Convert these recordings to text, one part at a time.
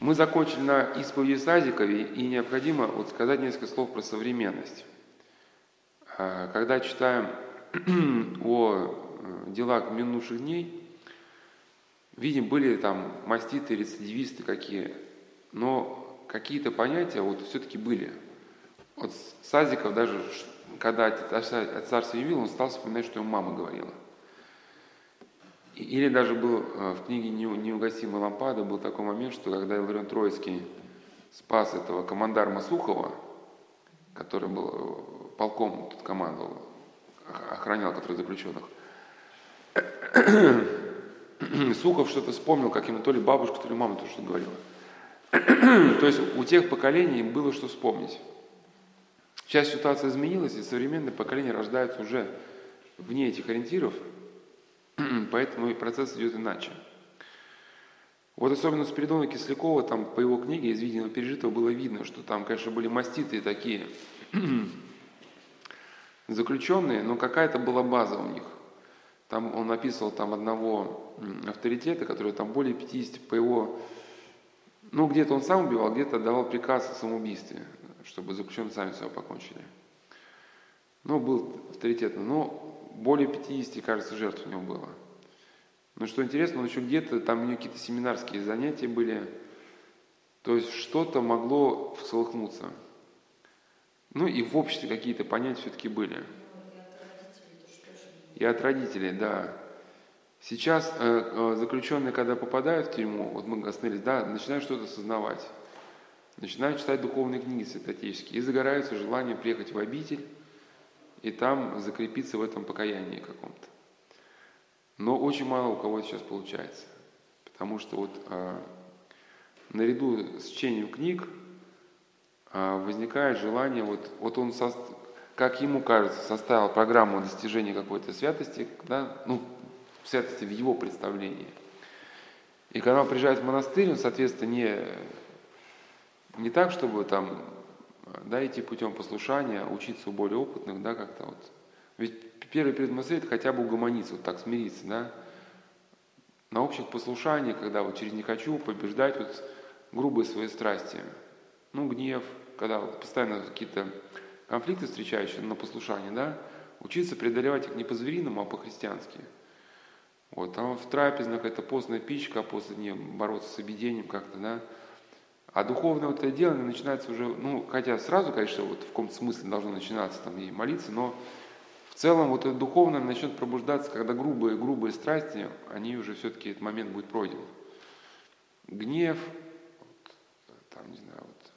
Мы закончили на исповеди Садикове, и необходимо вот сказать несколько слов про современность. А, когда читаем о э, делах минувших дней, видим, были там маститы, рецидивисты какие, но какие-то понятия вот все-таки были. Вот Сазиков даже, когда от царства явил, он стал вспоминать, что ему мама говорила. Или даже был э, в книге «Неугасимая лампада» был такой момент, что когда Иларион Троицкий спас этого командарма Сухова, который был э, полком тут командовал, охранял, который заключенных, Сухов что-то вспомнил, как ему то ли бабушка, то ли мама то что говорила. то есть у тех поколений было что вспомнить. Сейчас ситуация изменилась, и современные поколения рождаются уже вне этих ориентиров – Поэтому и процесс идет иначе. Вот особенно Спиридона Кислякова, там по его книге из виденного пережитого было видно, что там, конечно, были маститые такие заключенные, но какая-то была база у них. Там он описывал там одного авторитета, который там более 50 по его... Ну, где-то он сам убивал, где-то давал приказ о самоубийстве, чтобы заключенные сами себя покончили. Ну, был авторитетный. Но более 50, кажется, жертв у него было. Но что интересно, он еще где-то, там у него какие-то семинарские занятия были, то есть что-то могло всколыхнуться. Ну и в обществе какие-то понятия все-таки были. И от родителей, да. Сейчас э, э, заключенные, когда попадают в тюрьму, вот мы остановились, да, начинают что-то осознавать, начинают читать духовные книги святотеческие и загораются желанием приехать в обитель, и там закрепиться в этом покаянии каком-то. Но очень мало у кого сейчас получается. Потому что вот а, наряду с чтением книг а, возникает желание, вот, вот он, со, как ему кажется, составил программу достижения какой-то святости, да, ну, святости в его представлении. И когда он приезжает в монастырь, он, соответственно, не, не так, чтобы там да, идти путем послушания, учиться у более опытных, да, как-то вот. Ведь первый предмысл это хотя бы угомониться, вот так смириться, да. На общих послушаниях, когда вот через «не хочу» побеждать вот грубые свои страсти, ну, гнев, когда вот постоянно какие-то конфликты встречающие на послушании, да, учиться преодолевать их не по-звериному, а по-христиански. Вот, там в трапезных это постная пища, а после нее бороться с объедением как-то, да, а духовное вот это дело начинается уже, ну, хотя сразу, конечно, вот в каком-то смысле должно начинаться там и молиться, но целом вот это духовное начнет пробуждаться, когда грубые, грубые страсти, они уже все-таки этот момент будет пройден. Гнев, там, не знаю, вот,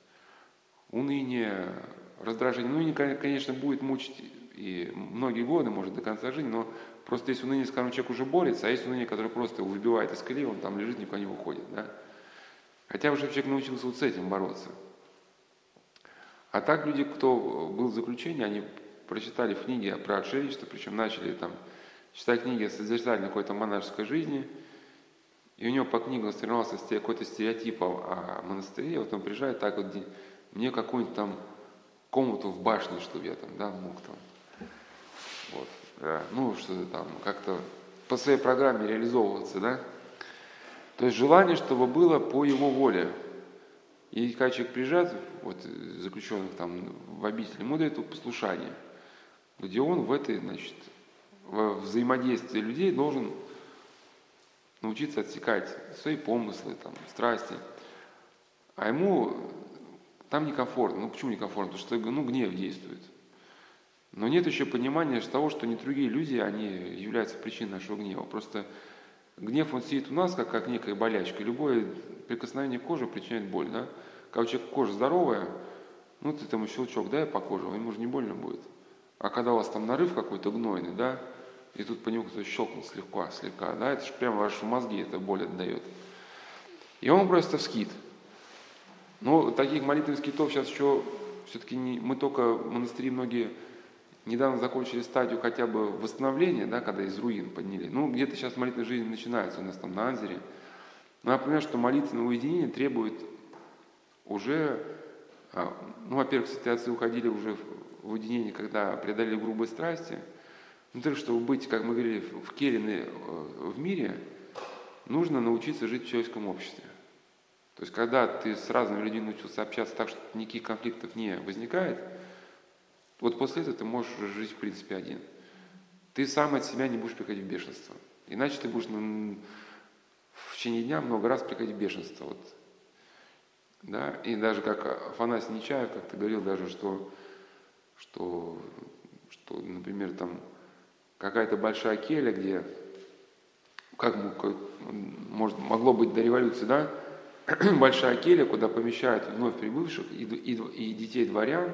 уныние, раздражение. Ну, не, конечно, будет мучить и многие годы, может, до конца жизни, но просто есть уныние, с которым человек уже борется, а есть уныние, которое просто выбивает из колеи, он там лежит, никуда не выходит, да. Хотя уже человек научился вот с этим бороться. А так люди, кто был в заключении, они прочитали книги про отшельничество, причем начали там читать книги созерцательной какой-то монашеской жизни, и у него по книгам сформировался какой-то стереотип о монастыре, вот он приезжает так вот, мне какую-нибудь там комнату в башне, чтобы я там, да, мог там, вот, да, ну, что-то там, как-то по своей программе реализовываться, да, то есть желание, чтобы было по его воле. И когда человек приезжает, вот заключенных там в обитель, ему дают послушание, где он в этой, значит, в взаимодействии людей должен научиться отсекать свои помыслы, там, страсти. А ему там некомфортно. Ну почему некомфортно? Потому что ну, гнев действует. Но нет еще понимания того, что не другие люди, они являются причиной нашего гнева. Просто Гнев, он сидит у нас, как, как некая болячка. Любое прикосновение к коже причиняет боль. Да? Когда у человека кожа здоровая, ну ты там щелчок дай по коже, ему же не больно будет. А когда у вас там нарыв какой-то гнойный, да, и тут по нему кто-то щелкнул слегка, слегка, да, это же прямо ваши мозги это боль отдает. И он просто вскид. Но таких молитвенных скитов сейчас еще все-таки не, мы только монастыри многие недавно закончили стадию хотя бы восстановления, да, когда из руин подняли. Ну, где-то сейчас молитвенная жизнь начинается у нас там на Анзере. Но я понимаю, что молитвенное уединение требует уже, а, ну, во-первых, отцы уходили уже в уединение, когда преодолели грубые страсти. Ну, то чтобы быть, как мы говорили, в Керене э, в мире, нужно научиться жить в человеческом обществе. То есть, когда ты с разными людьми научился общаться так, что никаких конфликтов не возникает, вот после этого ты можешь жить, в принципе, один. Ты сам от себя не будешь приходить в бешенство. Иначе ты будешь в течение дня много раз приходить в бешенство. Вот. Да? И даже как Афанасий Нечаев как-то говорил даже, что, что, что например, там какая-то большая келя, где как может, могло быть до революции, да, большая келья, куда помещают вновь прибывших и, и, и детей дворян,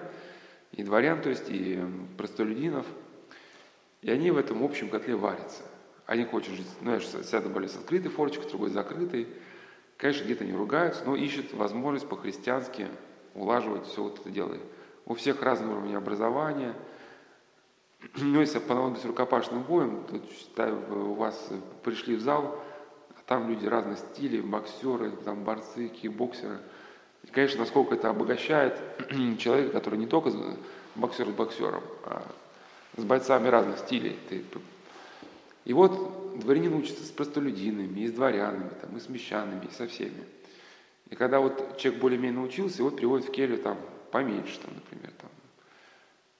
и дворян, то есть и простолюдинов, и они в этом общем котле варятся. Они хотят жить, знаешь, сядут были с открытой форочкой, с другой закрытой. Конечно, где-то не ругаются, но ищут возможность по-христиански улаживать все вот это дело. У всех разные уровни образования. Ну, если понадобится рукопашным боем, то считаю, у вас пришли в зал, а там люди разных стилей, боксеры, там борцы, кикбоксеры. И, конечно, насколько это обогащает человека, который не только боксер с боксером, а с бойцами разных стилей. И вот дворянин учится с простолюдинами, и с дворянами, там, и с мещанами, и со всеми. И когда вот человек более-менее научился, его приводят в келью там поменьше, там, например, там,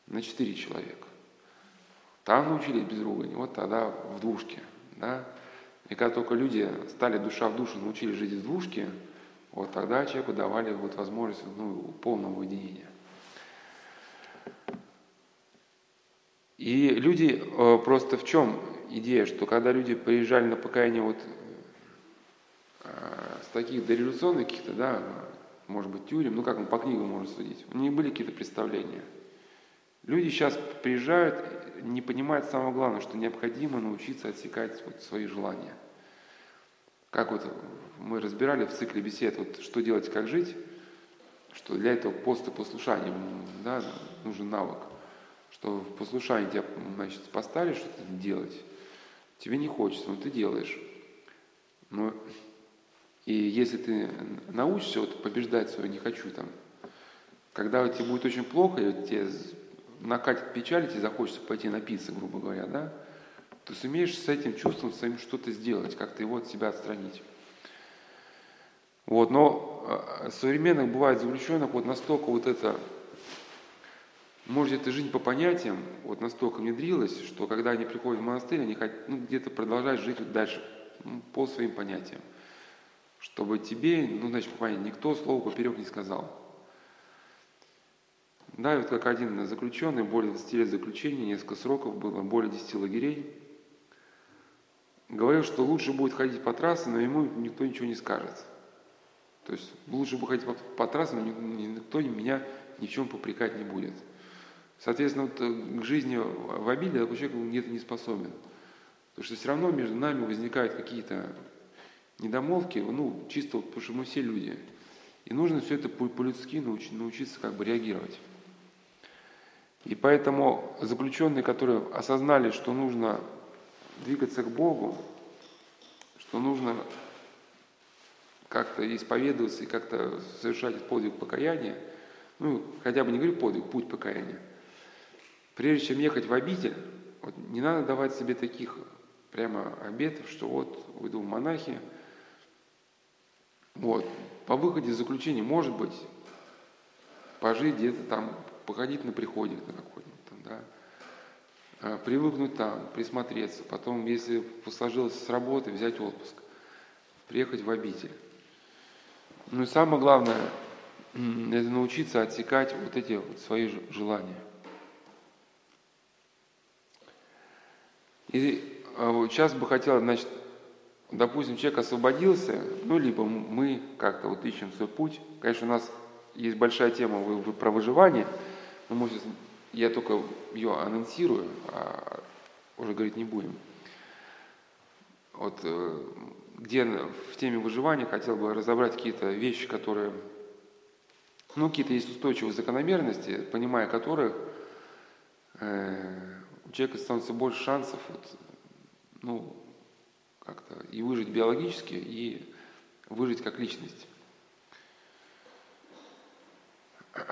на четыре человека. Там научились без ругани, вот тогда в двушке. Да? И когда только люди стали душа в душу, научились жить в двушке, вот тогда человеку давали вот возможность ну, полного уединения. И люди э, просто в чем идея, что когда люди приезжали на покаяние вот э, с таких дореволюционных каких-то, да, может быть, тюрем, ну как мы по книгам можно судить, у них были какие-то представления. Люди сейчас приезжают, не понимают самого главного, что необходимо научиться отсекать вот свои желания. Как вот мы разбирали в цикле бесед, вот что делать, как жить, что для этого пост и послушание да, нужен навык что в послушании тебя, значит, поставили что-то делать, тебе не хочется, но ты делаешь. Но, и если ты научишься вот побеждать свое «не хочу» там, когда тебе будет очень плохо, и тебе накатит печаль, тебе захочется пойти напиться, грубо говоря, да, ты сумеешь с этим чувством своим что-то сделать, как-то его от себя отстранить. Вот, но а, современных бывает заключенных вот настолько вот это может, эта жизнь по понятиям вот настолько внедрилась, что когда они приходят в монастырь, они хотят ну, где-то продолжать жить вот дальше ну, по своим понятиям. Чтобы тебе, ну, значит, по понятиям, никто слова поперек не сказал. Да, и вот как один заключенный, более 20 лет заключения, несколько сроков было, более 10 лагерей, говорил, что лучше будет ходить по трассе, но ему никто ничего не скажет. То есть лучше бы ходить по, по трассе, но никто меня ни в чем попрекать не будет. Соответственно, вот э, к жизни в обиде такой человек где-то не способен. Потому что все равно между нами возникают какие-то недомолвки, ну, чисто вот, потому что мы все люди. И нужно все это по-людски научиться, научиться как бы реагировать. И поэтому заключенные, которые осознали, что нужно двигаться к Богу, что нужно как-то исповедоваться и как-то совершать подвиг покаяния, ну, хотя бы не говорю подвиг, путь покаяния, Прежде чем ехать в обитель, вот, не надо давать себе таких прямо обетов, что вот уйду в монахи. Вот. По выходе из заключения, может быть, пожить где-то там, походить на приходе на какой-нибудь да, а, привыкнуть там, присмотреться, потом, если сложилось с работы, взять отпуск, приехать в обитель. Ну и самое главное, это научиться отсекать вот эти вот свои желания. И а, сейчас бы хотел, значит, допустим, человек освободился, ну, либо мы как-то вот ищем свой путь. Конечно, у нас есть большая тема про выживание, но мы сейчас, я только ее анонсирую, а уже говорить не будем. Вот э, где в теме выживания хотел бы разобрать какие-то вещи, которые, ну, какие-то есть устойчивые закономерности, понимая которых э, у человека становится больше шансов вот, ну, как-то и выжить биологически, и выжить как личность.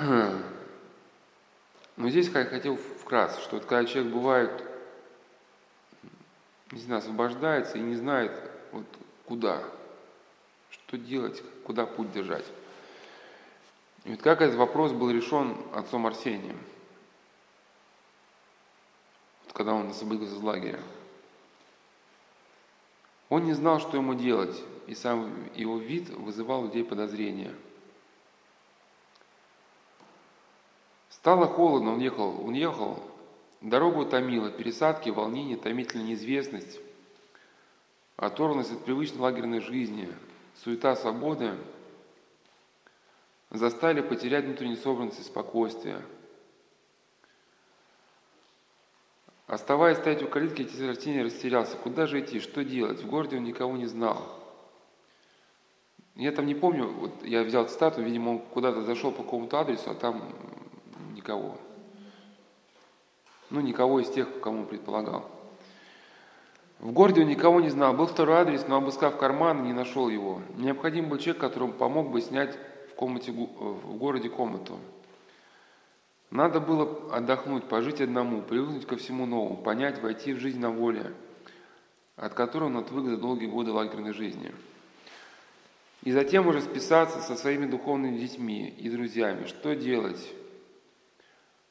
Но здесь я хотел вкратце, что вот когда человек бывает, не знаю, освобождается и не знает вот куда, Что делать, куда путь держать? И вот как этот вопрос был решен отцом Арсением, вот когда он освободился из лагеря. Он не знал, что ему делать, и сам его вид вызывал у людей подозрения. Стало холодно, он ехал, он ехал, дорогу утомила, пересадки, волнение, томительная неизвестность, оторванность от привычной лагерной жизни, суета свободы заставили потерять внутреннюю собранность и спокойствие. Оставаясь стоять у калитки, Тесартини растерялся. Куда же идти? Что делать? В городе он никого не знал. Я там не помню, вот я взял цитату, видимо, он куда-то зашел по какому-то адресу, а там никого. Ну, никого из тех, кому предполагал. В городе он никого не знал. Был второй адрес, но обыскав карман, не нашел его. Необходим был человек, которому помог бы снять в, комнате, в городе комнату. Надо было отдохнуть, пожить одному, привыкнуть ко всему новому, понять, войти в жизнь на воле, от которой он отвык за долгие годы лагерной жизни. И затем уже списаться со своими духовными детьми и друзьями. Что делать?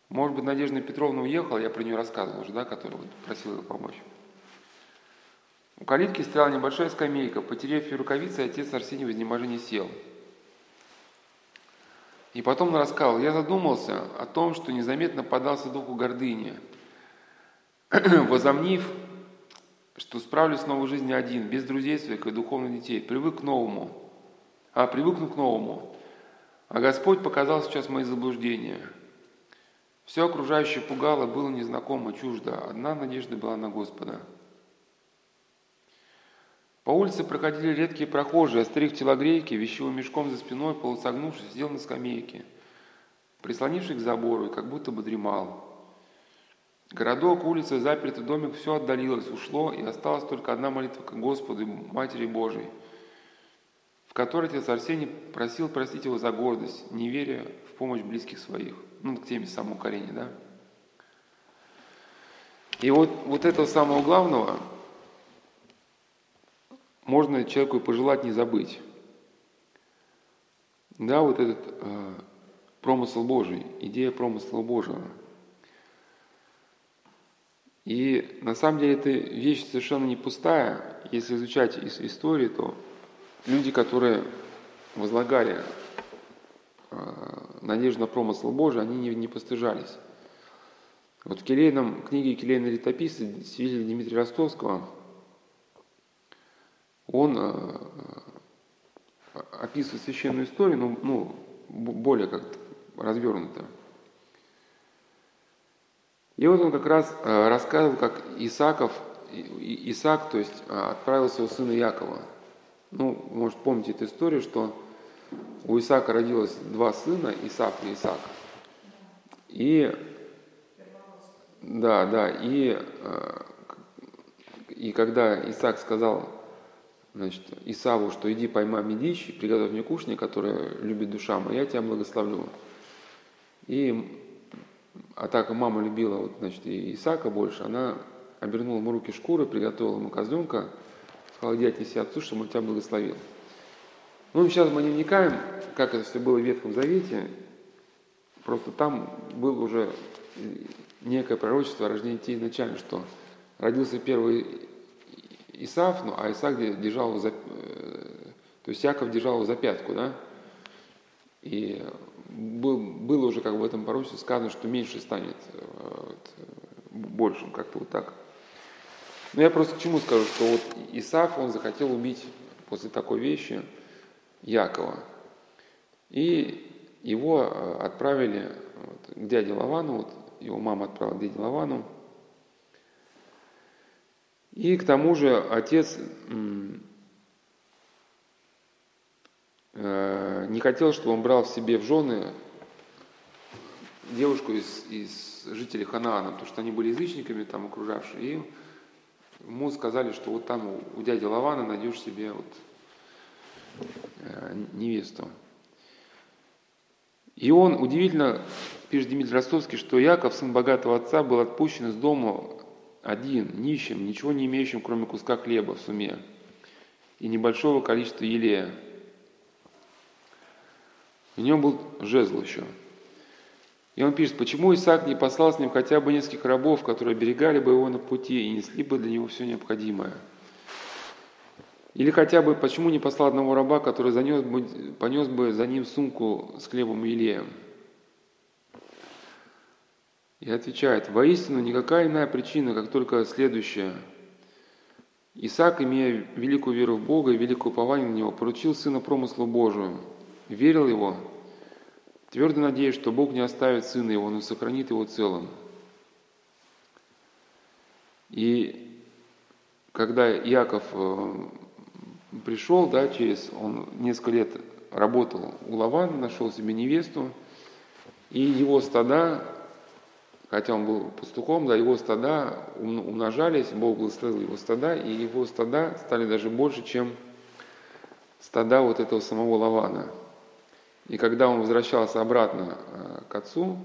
Может быть, Надежда Петровна уехала, я про нее рассказывал уже, да, которая вот просила его помочь. У калитки стояла небольшая скамейка. Потеряв ее рукавицы, отец Арсений в изнеможении сел. И потом он рассказал, я задумался о том, что незаметно подался духу гордыни, возомнив, что справлюсь с новой жизнью один, без друзей своих и духовных детей, привык к новому, а привыкну к новому. А Господь показал сейчас мои заблуждения. Все окружающее пугало, было незнакомо, чуждо. Одна надежда была на Господа – по улице проходили редкие прохожие, старик в телогрейке, вещевым мешком за спиной, полусогнувшись, сидел на скамейке, прислонившись к забору и как будто бы дремал. Городок, улица, запертый домик, все отдалилось, ушло, и осталась только одна молитва к Господу, Матери Божией, в которой отец Арсений просил простить его за гордость, не веря в помощь близких своих. Ну, к теме самоукорения, да? И вот, вот этого самого главного – можно человеку пожелать не забыть. Да, вот этот э, промысел Божий, идея промысла Божьего. И на самом деле эта вещь совершенно не пустая. Если изучать из истории, то люди, которые возлагали э, надежду на промысл Божий, они не, не постыжались. Вот в келейном, книге «Келейный летописец» свидетель Дмитрия Ростовского – он э, э, описывает священную историю, но ну, более как-то развернуто. И вот он как раз э, рассказывал, как Исаков, Исаак, то есть отправил своего сына Якова. Ну, может, помните эту историю, что у Исаака родилось два сына, Исаак и Исаак. И да, да, и, и когда Исаак сказал значит, Исаву, что иди поймай мне дичь и приготовь мне кушни, которая любит душа моя, я тебя благословлю. И, а так мама любила вот, значит, и Исаака больше, она обернула ему руки шкуры, приготовила ему козленка, сказала, иди отнеси отцу, чтобы он тебя благословил. Ну, сейчас мы не вникаем, как это все было в Ветхом Завете, просто там был уже некое пророчество о рождении детей изначально, что родился первый Исаав, ну, а Исаак держал за, э, то есть Яков держал его за пятку, да, и был, было уже как в этом пророчестве сказано, что меньше станет э, вот, большим, как-то вот так. Но я просто к чему скажу, что вот Исаак, он захотел убить после такой вещи Якова. И его э, отправили вот, к дяде Лавану, вот, его мама отправила к дяде Лавану, и к тому же отец э, не хотел, чтобы он брал в себе в жены девушку из, из жителей Ханаана, потому что они были язычниками там окружавшие. И ему сказали, что вот там у дяди Лавана найдешь себе вот э, невесту. И он, удивительно, пишет Дмитрий Ростовский, что Яков, сын богатого отца, был отпущен из дома один, нищим, ничего не имеющим, кроме куска хлеба в суме и небольшого количества елея. У него был жезл еще. И он пишет, почему Исаак не послал с ним хотя бы нескольких рабов, которые оберегали бы его на пути и несли бы для него все необходимое. Или хотя бы, почему не послал одного раба, который занес бы, понес бы за ним сумку с хлебом и елеем? И отвечает, воистину никакая иная причина, как только следующая. Исаак, имея великую веру в Бога и великое упование на Него, поручил сына промыслу Божию, верил его, твердо надеясь, что Бог не оставит сына его, но сохранит его целым. И когда Иаков э, пришел, да, через, он несколько лет работал у Лавана, нашел себе невесту, и его стада, хотя он был пастухом, да, его стада умножались, Бог благословил его стада, и его стада стали даже больше, чем стада вот этого самого Лавана. И когда он возвращался обратно э, к отцу,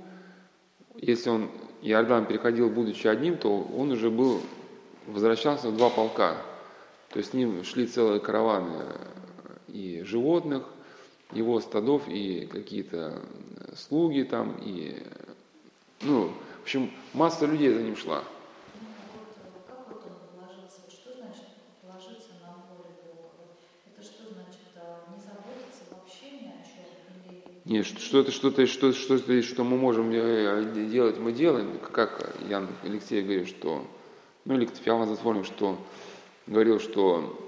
если он Иордан переходил, будучи одним, то он уже был, возвращался в два полка – то есть с ним шли целые караваны э, и животных, его стадов, и какие-то э, слуги там, и, ну, в общем, масса людей за ним шла. Нет, что-то, что-то, что, что, что мы можем делать, мы делаем. Как Ян Алексей говорит, что, ну или Фиалма Затворник, что говорил, что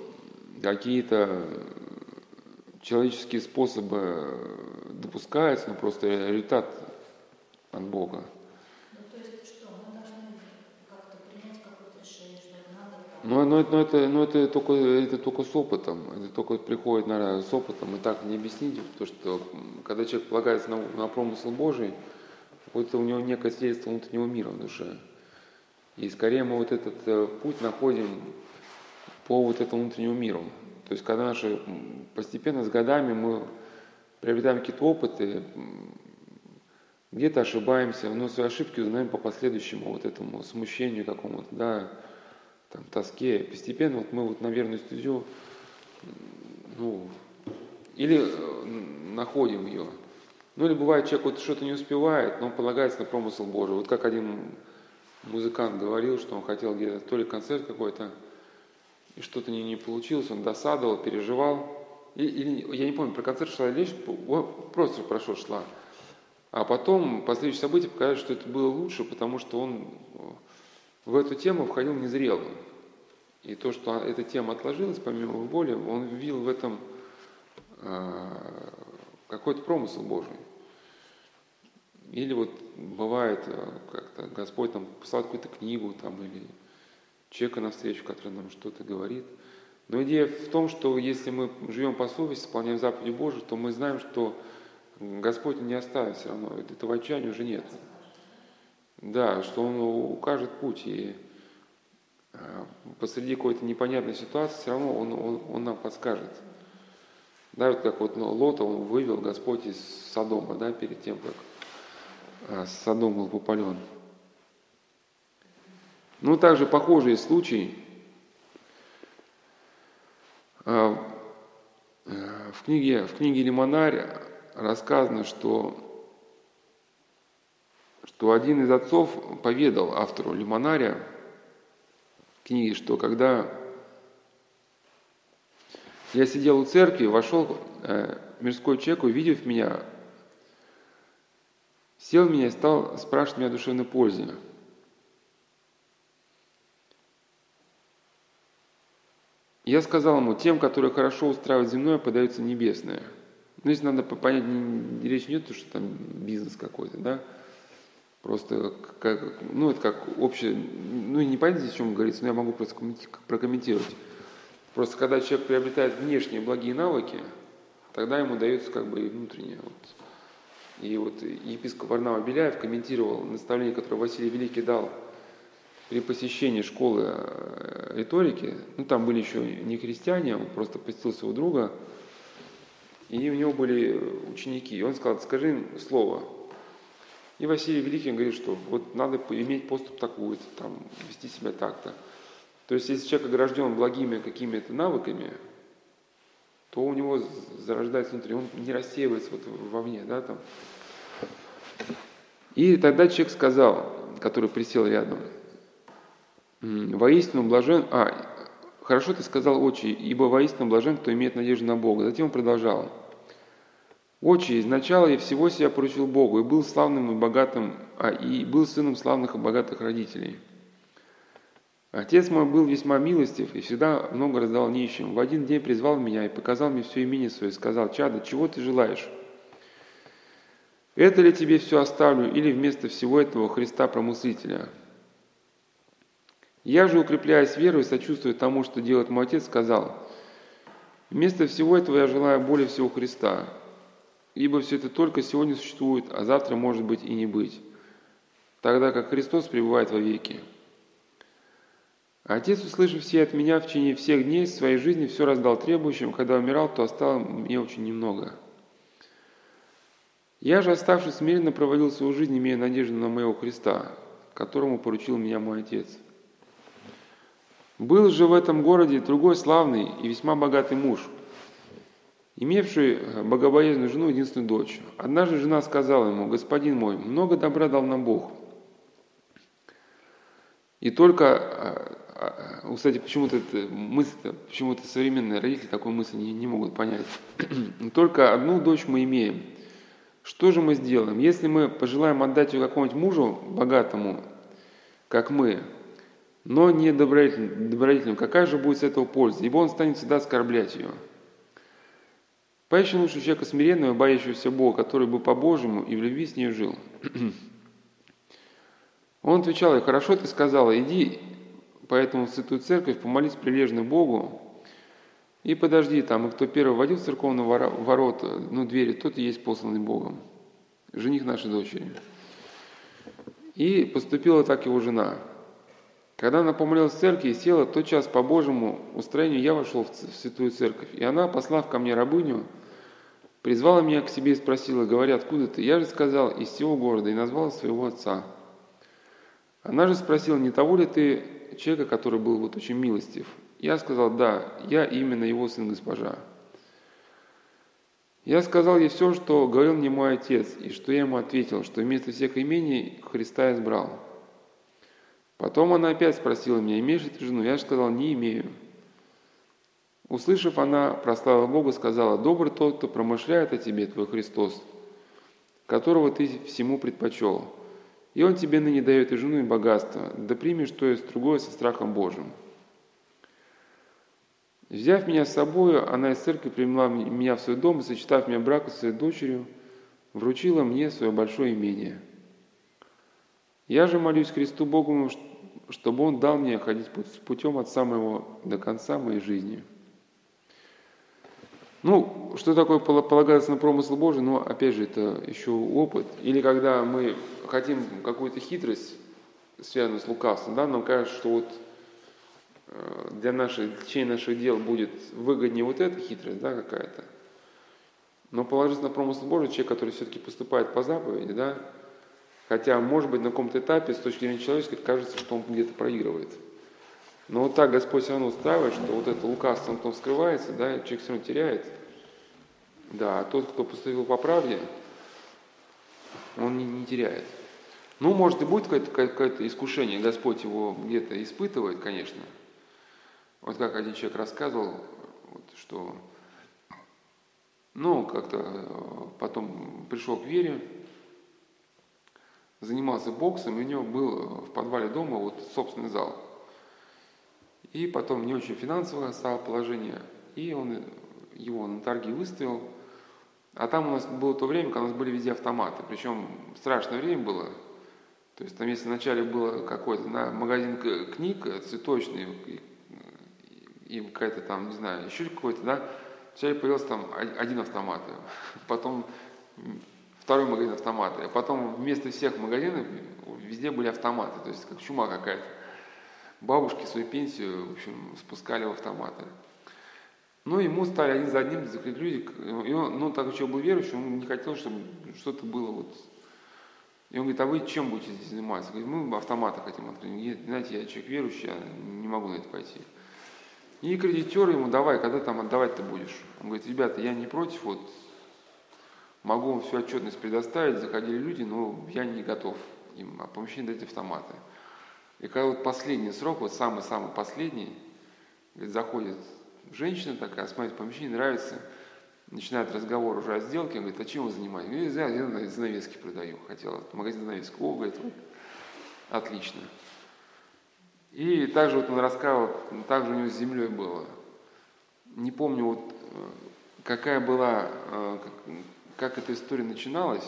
какие-то человеческие способы допускаются, но просто результат от Бога. Ну, но, но, это, но это, только, это только с опытом, это только приходит, наверное, с опытом, и так не объяснить, потому что когда человек полагается на, на промысл Божий, вот у него некое свидетельство внутреннего мира в душе. И скорее мы вот этот э, путь находим по вот этому внутреннему миру. То есть, когда наши постепенно с годами мы приобретаем какие-то опыты, где-то ошибаемся, но свои ошибки узнаем по последующему вот этому смущению какому-то, да, там, тоске. Постепенно вот мы вот на верную стезю, ну, или э, находим ее. Ну или бывает, человек вот что-то не успевает, но он полагается на промысел Божий. Вот как один музыкант говорил, что он хотел где-то то ли концерт какой-то, и что-то не, не получилось, он досадовал, переживал. И, или, я не помню, про концерт шла речь, просто хорошо шла. А потом последующие события показали, что это было лучше, потому что он в эту тему входил незрелым. И то, что эта тема отложилась, помимо воли, он видел в этом э, какой-то промысел Божий. Или вот бывает, э, как-то Господь там посылает какую-то книгу там, или человека навстречу, который нам что-то говорит. Но идея в том, что если мы живем по совести, исполняем заповеди Божьи, то мы знаем, что Господь не оставит все равно. Этого отчаяния уже нет. Да, что Он укажет путь. И а, посреди какой-то непонятной ситуации все равно Он, он, он нам подскажет. Да, вот как вот ну, Лота он вывел Господь из Содома, да, перед тем, как а, Содом был попален. Ну, также похожий случай э, в книге, в книге Лимонарь рассказано, что, что один из отцов поведал автору Лимонаря книги, что когда я сидел у церкви, вошел э, мирской человек, увидев меня, сел меня и стал спрашивать меня о душевной пользе. Я сказал ему, тем, которые хорошо устраивают земное, подается небесное. Ну, здесь надо понять, речь не идет, что там бизнес какой-то, да, просто как, ну, это как общее, ну, не понятно, о чем говорится, но я могу просто прокомментировать. Просто когда человек приобретает внешние благие навыки, тогда ему дается как бы и внутреннее. Вот. И вот епископ Варнава Беляев комментировал наставление, которое Василий Великий дал – при посещении школы э, риторики, ну там были еще не христиане, он просто посетил своего друга, и у него были ученики, и он сказал, скажи им слово. И Василий Великий говорит, что вот надо иметь поступ такой-то, там, вести себя так-то. То есть, если человек огражден благими какими-то навыками, то у него зарождается внутри, он не рассеивается вот вовне, да, там. И тогда человек сказал, который присел рядом, воистину блажен, а, хорошо ты сказал, отче, ибо воистину блажен, кто имеет надежду на Бога. Затем он продолжал, отче, изначало я всего себя поручил Богу, и был славным и богатым, а и был сыном славных и богатых родителей. Отец мой был весьма милостив и всегда много раздавал нищим. В один день призвал меня и показал мне все имение свое, и сказал, «Чадо, чего ты желаешь? Это ли тебе все оставлю, или вместо всего этого Христа промыслителя?» Я же, укрепляясь верой сочувствуя тому, что делает мой отец, сказал, «Вместо всего этого я желаю более всего Христа, ибо все это только сегодня существует, а завтра может быть и не быть, тогда как Христос пребывает во веки». Отец, услышав все от меня в течение всех дней своей жизни, все раздал требующим, когда умирал, то осталось мне очень немного. Я же, оставшись смиренно, проводил свою жизнь, имея надежду на моего Христа, которому поручил меня мой Отец. Был же в этом городе другой славный и весьма богатый муж, имевший богобоязненную жену единственную дочь. Однажды жена сказала ему, «Господин мой, много добра дал нам Бог, и только а, кстати, почему-то мысль, почему-то современные родители такую мысль не, не могут понять. Только одну дочь мы имеем. Что же мы сделаем? Если мы пожелаем отдать ее какому-нибудь мужу богатому, как мы, но не добродетельным, какая же будет с этого польза? Ибо он станет всегда оскорблять ее. Поищем лучше человека смиренного, боящегося Бога, который бы по-божьему и в любви с ней жил. Он отвечал ей, хорошо ты сказала, иди Поэтому в Святую Церковь помолись прилежно Богу и подожди там, и кто первый войдет в церковные ворота, ну, двери, тот и есть посланный Богом, жених нашей дочери. И поступила так его жена. Когда она помолилась в церкви и села, тот час по Божьему устроению я вошел в Святую Церковь. И она, послав ко мне рабыню, призвала меня к себе и спросила, говоря, откуда ты? Я же сказал, из всего города, и назвала своего отца. Она же спросила, не того ли ты человека, который был вот очень милостив. Я сказал, да, я именно его сын госпожа. Я сказал ей все, что говорил мне мой отец, и что я ему ответил, что вместо всех имений Христа избрал. Потом она опять спросила меня, имеешь ли ты жену? Я же сказал, не имею. Услышав, она прославила Бога, сказала, добрый тот, кто промышляет о тебе, твой Христос, которого ты всему предпочел. И Он тебе ныне дает и жену, и богатство, да примешь то есть другое со страхом Божьим. Взяв меня с собою, она из церкви приняла меня в свой дом и, сочетав меня брак с своей дочерью, вручила мне свое большое имение. Я же молюсь Христу Богу, чтобы Он дал мне ходить путем от самого до конца моей жизни. Ну, что такое полагаться на промысл Божий? Ну, опять же, это еще опыт. Или когда мы хотим какую-то хитрость, связанную с лукавством, да, нам кажется, что вот э, для для течения наших дел будет выгоднее вот эта хитрость, да, какая-то. Но положиться на промысл Божий, человек, который все-таки поступает по заповеди, да, хотя, может быть, на каком-то этапе, с точки зрения человеческой, кажется, что он где-то проигрывает. Но вот так Господь все равно устраивает, что вот это лукавство там скрывается, да, человек все равно теряет. Да, а тот, кто поступил по правде, он не, не теряет. Ну, может, и будет какое-то, какое искушение, Господь его где-то испытывает, конечно. Вот как один человек рассказывал, вот, что, ну, как-то э, потом пришел к вере, занимался боксом, и у него был в подвале дома вот собственный зал – и потом не очень финансовое стало положение, и он его на торги выставил. А там у нас было то время, когда у нас были везде автоматы. Причем страшное время было. То есть там, если вначале было какой-то на магазин книг цветочный, и, и какая-то там, не знаю, еще какой-то, да, вначале появился там один автомат, потом второй магазин автоматы, а потом вместо всех магазинов везде были автоматы, то есть как чума какая-то бабушки свою пенсию, в общем, спускали в автоматы. Ну, ему стали один за одним закрыть люди. И он, ну, так человек был верующий, он не хотел, чтобы что-то было вот... И он говорит, а вы чем будете здесь заниматься? Говорит, мы автоматы хотим открыть. Говорит, знаете, я человек верующий, я не могу на это пойти. И кредитер ему, давай, когда там отдавать ты будешь? Он говорит, ребята, я не против, вот могу вам всю отчетность предоставить, заходили люди, но я не готов им а помещение дать автоматы. И когда вот последний срок, вот самый-самый последний, говорит, заходит женщина такая, смотрит помещение, нравится, начинает разговор уже о сделке, говорит, а чем вы занимаетесь? Говорит, я, я занавески продаю, хотела, магазин занавески. О, говорит, вот, отлично. И также вот он рассказывал, также у него с землей было. Не помню, вот э, какая была, э, как эта история начиналась,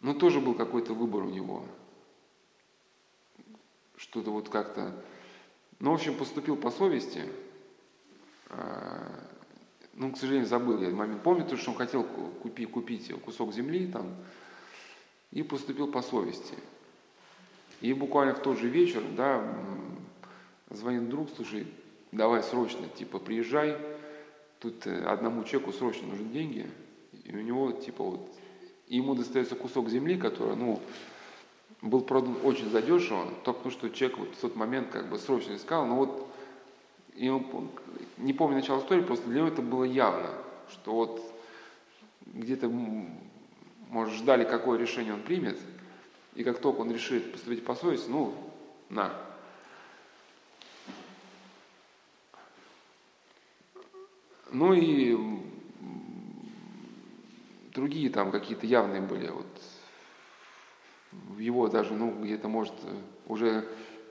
но тоже был какой-то выбор у него. Что-то вот как-то... Ну, в общем, поступил по совести. А, ну, к сожалению, забыл я момент. Помню, то, что он хотел купить, купить кусок земли там, и поступил по совести. И буквально в тот же вечер, да, звонит друг, слушай, давай срочно, типа, приезжай, тут э, одному человеку срочно нужны деньги, и у него, типа, вот, ему достается кусок земли, который, ну, был продан очень задешево, только потому что человек вот в тот момент как бы срочно искал, но вот, и он, не помню начало истории, просто для него это было явно, что вот где-то, может, ждали, какое решение он примет – и как только он решит поступить по совести, ну, на. Ну и другие там какие-то явные были. Вот его даже, ну, где-то, может, уже,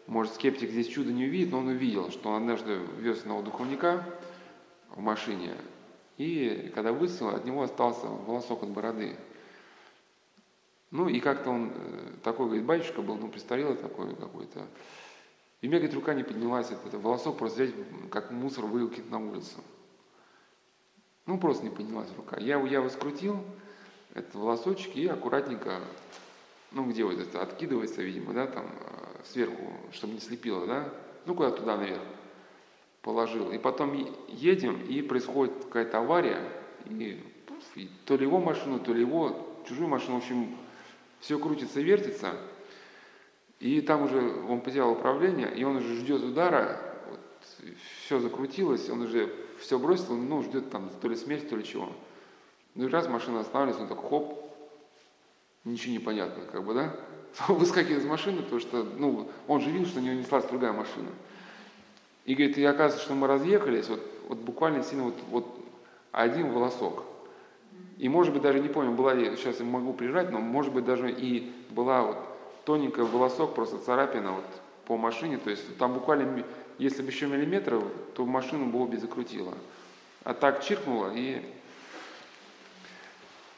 может, скептик здесь чудо не увидит, но он увидел, что он однажды вез одного духовника в машине, и когда высыл, от него остался волосок от бороды. Ну и как-то он э, такой, говорит, батюшка был, ну престарелый такой какой-то. И у меня, говорит, рука не поднялась, это, волосок просто взять, как мусор выкинуть на улицу. Ну, просто не поднялась рука. Я, я его скрутил, этот волосочек, и аккуратненько, ну, где вот это, откидывается, видимо, да, там, э, сверху, чтобы не слепило, да, ну, куда туда наверх положил. И потом едем, и происходит какая-то авария, и, и то ли его машину, то ли его, чужую машину, в общем, все крутится, вертится, и там уже он потерял управление, и он уже ждет удара, все закрутилось, он уже все бросил, ну, ждет там то ли смерть, то ли чего. Ну и раз машина останавливается, он так хоп, ничего не понятно, как бы, да? Выскакивает из машины, потому что, ну, он же видел, что у него неслась другая машина. И говорит, и оказывается, что мы разъехались, вот, вот буквально сильно вот, вот один волосок. И может быть даже не помню, была ли, сейчас я могу прижать, но может быть даже и была вот тоненькая волосок, просто царапина вот по машине, то есть там буквально, если бы еще миллиметр, то машину бы обе закрутила. А так чиркнула и,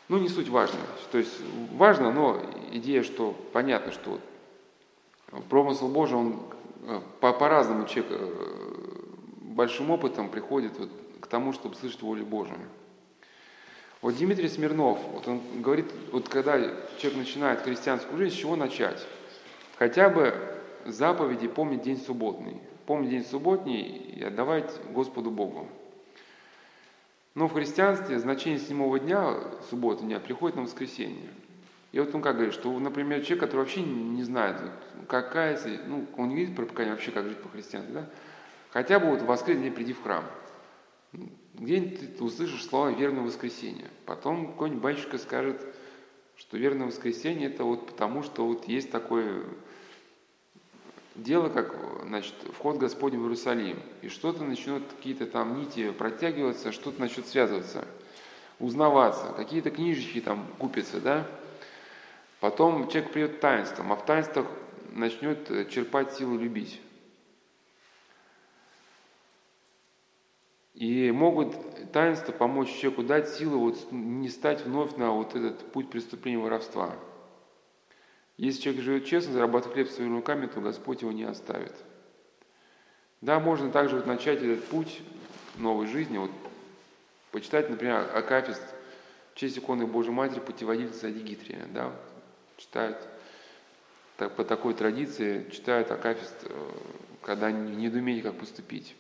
ну не суть важно, то есть важно, но идея, что понятно, что промысл Божий, он э, по- по-разному человек э, большим опытом приходит вот к тому, чтобы слышать волю Божию. Вот Дмитрий Смирнов, вот он говорит, вот когда человек начинает христианскую жизнь, с чего начать? Хотя бы заповеди помнить день субботний. Помнить день субботний и отдавать Господу Богу. Но в христианстве значение седьмого дня, субботы дня, приходит на воскресенье. И вот он как говорит, что, например, человек, который вообще не знает, какая, ну, он не видит пропускание вообще, как жить по-христиански, да? Хотя бы вот в воскресенье приди в храм. Где-нибудь ты услышишь слова «верное воскресенье». Потом какой-нибудь батюшка скажет, что верное воскресенье – это вот потому, что вот есть такое дело, как значит, вход Господень в Иерусалим. И что-то начнет, какие-то там нити протягиваться, что-то начнет связываться, узнаваться, какие-то книжечки там купятся, да. Потом человек придет таинством, а в таинствах начнет черпать силу любить. И могут таинства помочь человеку дать силу вот не стать вновь на вот этот путь преступления воровства. Если человек живет честно, зарабатывает хлеб своими руками, то Господь его не оставит. Да, можно также вот начать этот путь новой жизни, вот почитать, например, Акафист в честь иконы Божьей Матери путеводитель Дигитрия, да, читают так, по такой традиции, читают Акафист, э, когда не недоумение, как поступить.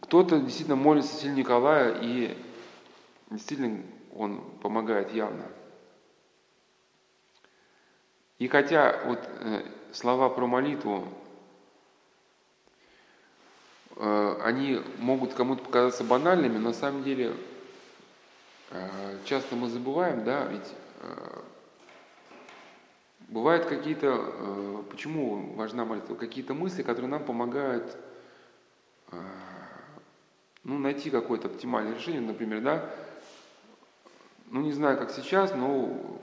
Кто-то действительно молится сильно Николая, и действительно он помогает явно. И хотя вот э, слова про молитву, э, они могут кому-то показаться банальными, но на самом деле э, часто мы забываем, да, ведь э, бывают какие-то, почему важна молитва, какие-то мысли, которые нам помогают ну, найти какое-то оптимальное решение, например, да, ну, не знаю, как сейчас, но